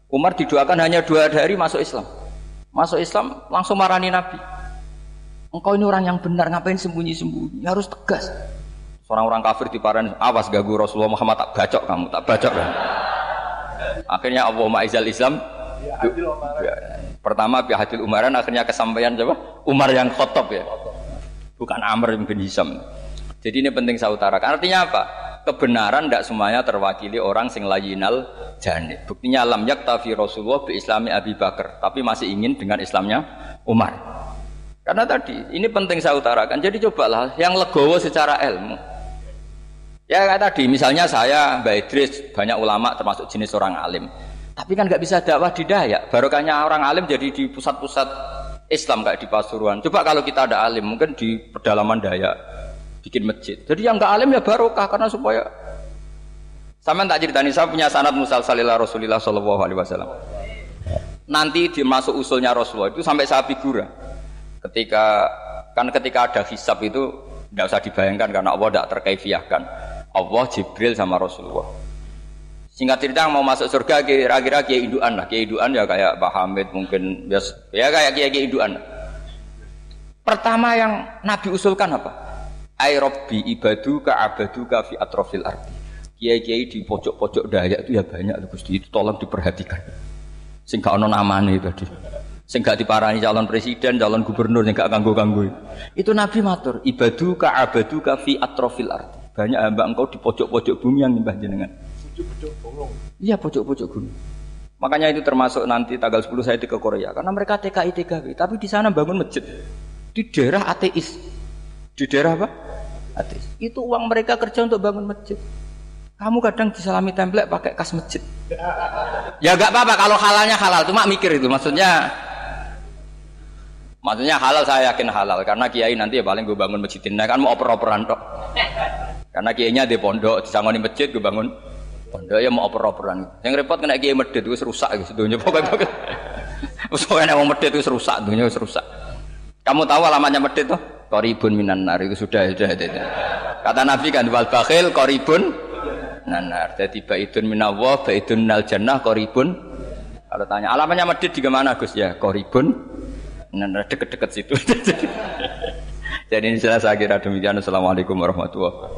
Umar didoakan hanya dua hari masuk Islam. Masuk Islam langsung marani Nabi. Engkau ini orang yang benar, ngapain sembunyi-sembunyi? Harus tegas. Seorang orang kafir di paran, awas gagu Rasulullah Muhammad tak bacok kamu, tak bacok kan. Akhirnya Allah ma'izal Islam. Ya, Pertama Hadil Umaran akhirnya kesampaian coba Umar yang khotob ya. Bukan Amr bin Hisam. Jadi ini penting saya utarakan. Artinya apa? Kebenaran tidak semuanya terwakili orang sing layinal janib. Buktinya alam yaktafi Rasulullah bi Islami Abi Bakar, tapi masih ingin dengan Islamnya Umar. Karena tadi ini penting saya utarakan. Jadi cobalah yang legowo secara ilmu. Ya kayak tadi, misalnya saya, Mbak Idris, banyak ulama termasuk jenis orang alim. Tapi kan nggak bisa dakwah di Dayak. Barokahnya orang alim jadi di pusat-pusat Islam kayak di Pasuruan. Coba kalau kita ada alim, mungkin di pedalaman Dayak bikin masjid. Jadi yang nggak alim ya barokah karena supaya sama tak cerita ini saya punya sanad musal salillah Rasulillah Shallallahu Alaihi Wasallam. Nanti dimasuk usulnya Rasulullah itu sampai saya figura. Ketika kan ketika ada hisab itu tidak usah dibayangkan karena Allah tidak terkaifiahkan. Allah Jibril sama Rasulullah. Singkat cerita mau masuk surga kira-kira kiai induan lah. Kiai induan ya kayak Pak Hamid mungkin bias, ya kayak kiai kiai induan. Pertama yang Nabi usulkan apa? Ai Robbi ibadu ka fi atrofil ardi. Kiai-kiai di pojok-pojok daya itu ya banyak tuh itu tolong diperhatikan. Sing gak ono namane tadi. Sing gak diparani calon presiden, calon gubernur yang gak ganggu-ganggu. Itu Nabi matur, ibadu ka abadu ka fi atrofil ardi. Banyak hamba engkau di pojok-pojok bumi yang nyembah jenengan. Iya pojok-pojok gunung. Makanya itu termasuk nanti tanggal 10 saya ke Korea karena mereka TKI TKW tapi di sana bangun masjid di daerah ateis. Di daerah apa? Ateis. Itu uang mereka kerja untuk bangun masjid. Kamu kadang disalami template pakai kas masjid. Ya gak apa-apa kalau halalnya halal, cuma mikir itu maksudnya. Maksudnya halal saya yakin halal karena kiai nanti ya paling gue bangun masjid ini kan mau oper-operan tok. Karena kiainya di pondok, disangoni masjid gue bangun pondok ya mau oper-operan. Yang repot kena kiai medit itu rusak gitu dunia pokoknya. Pokoknya mau medit itu rusak, dunia rusak. Kamu tahu alamatnya medit tuh? Koribun minan nar itu sudah sudah. sudah. Kata Nabi kan wal bakhil koribun nanar. Jadi baitun minallah, baitun minal jannah, koribun. Kalau tanya alamatnya medit di mana Gus ya? Koribun. Nanar deket-deket situ. Jadi ini jelas saya kira demikian. Assalamualaikum warahmatullahi wabarakatuh.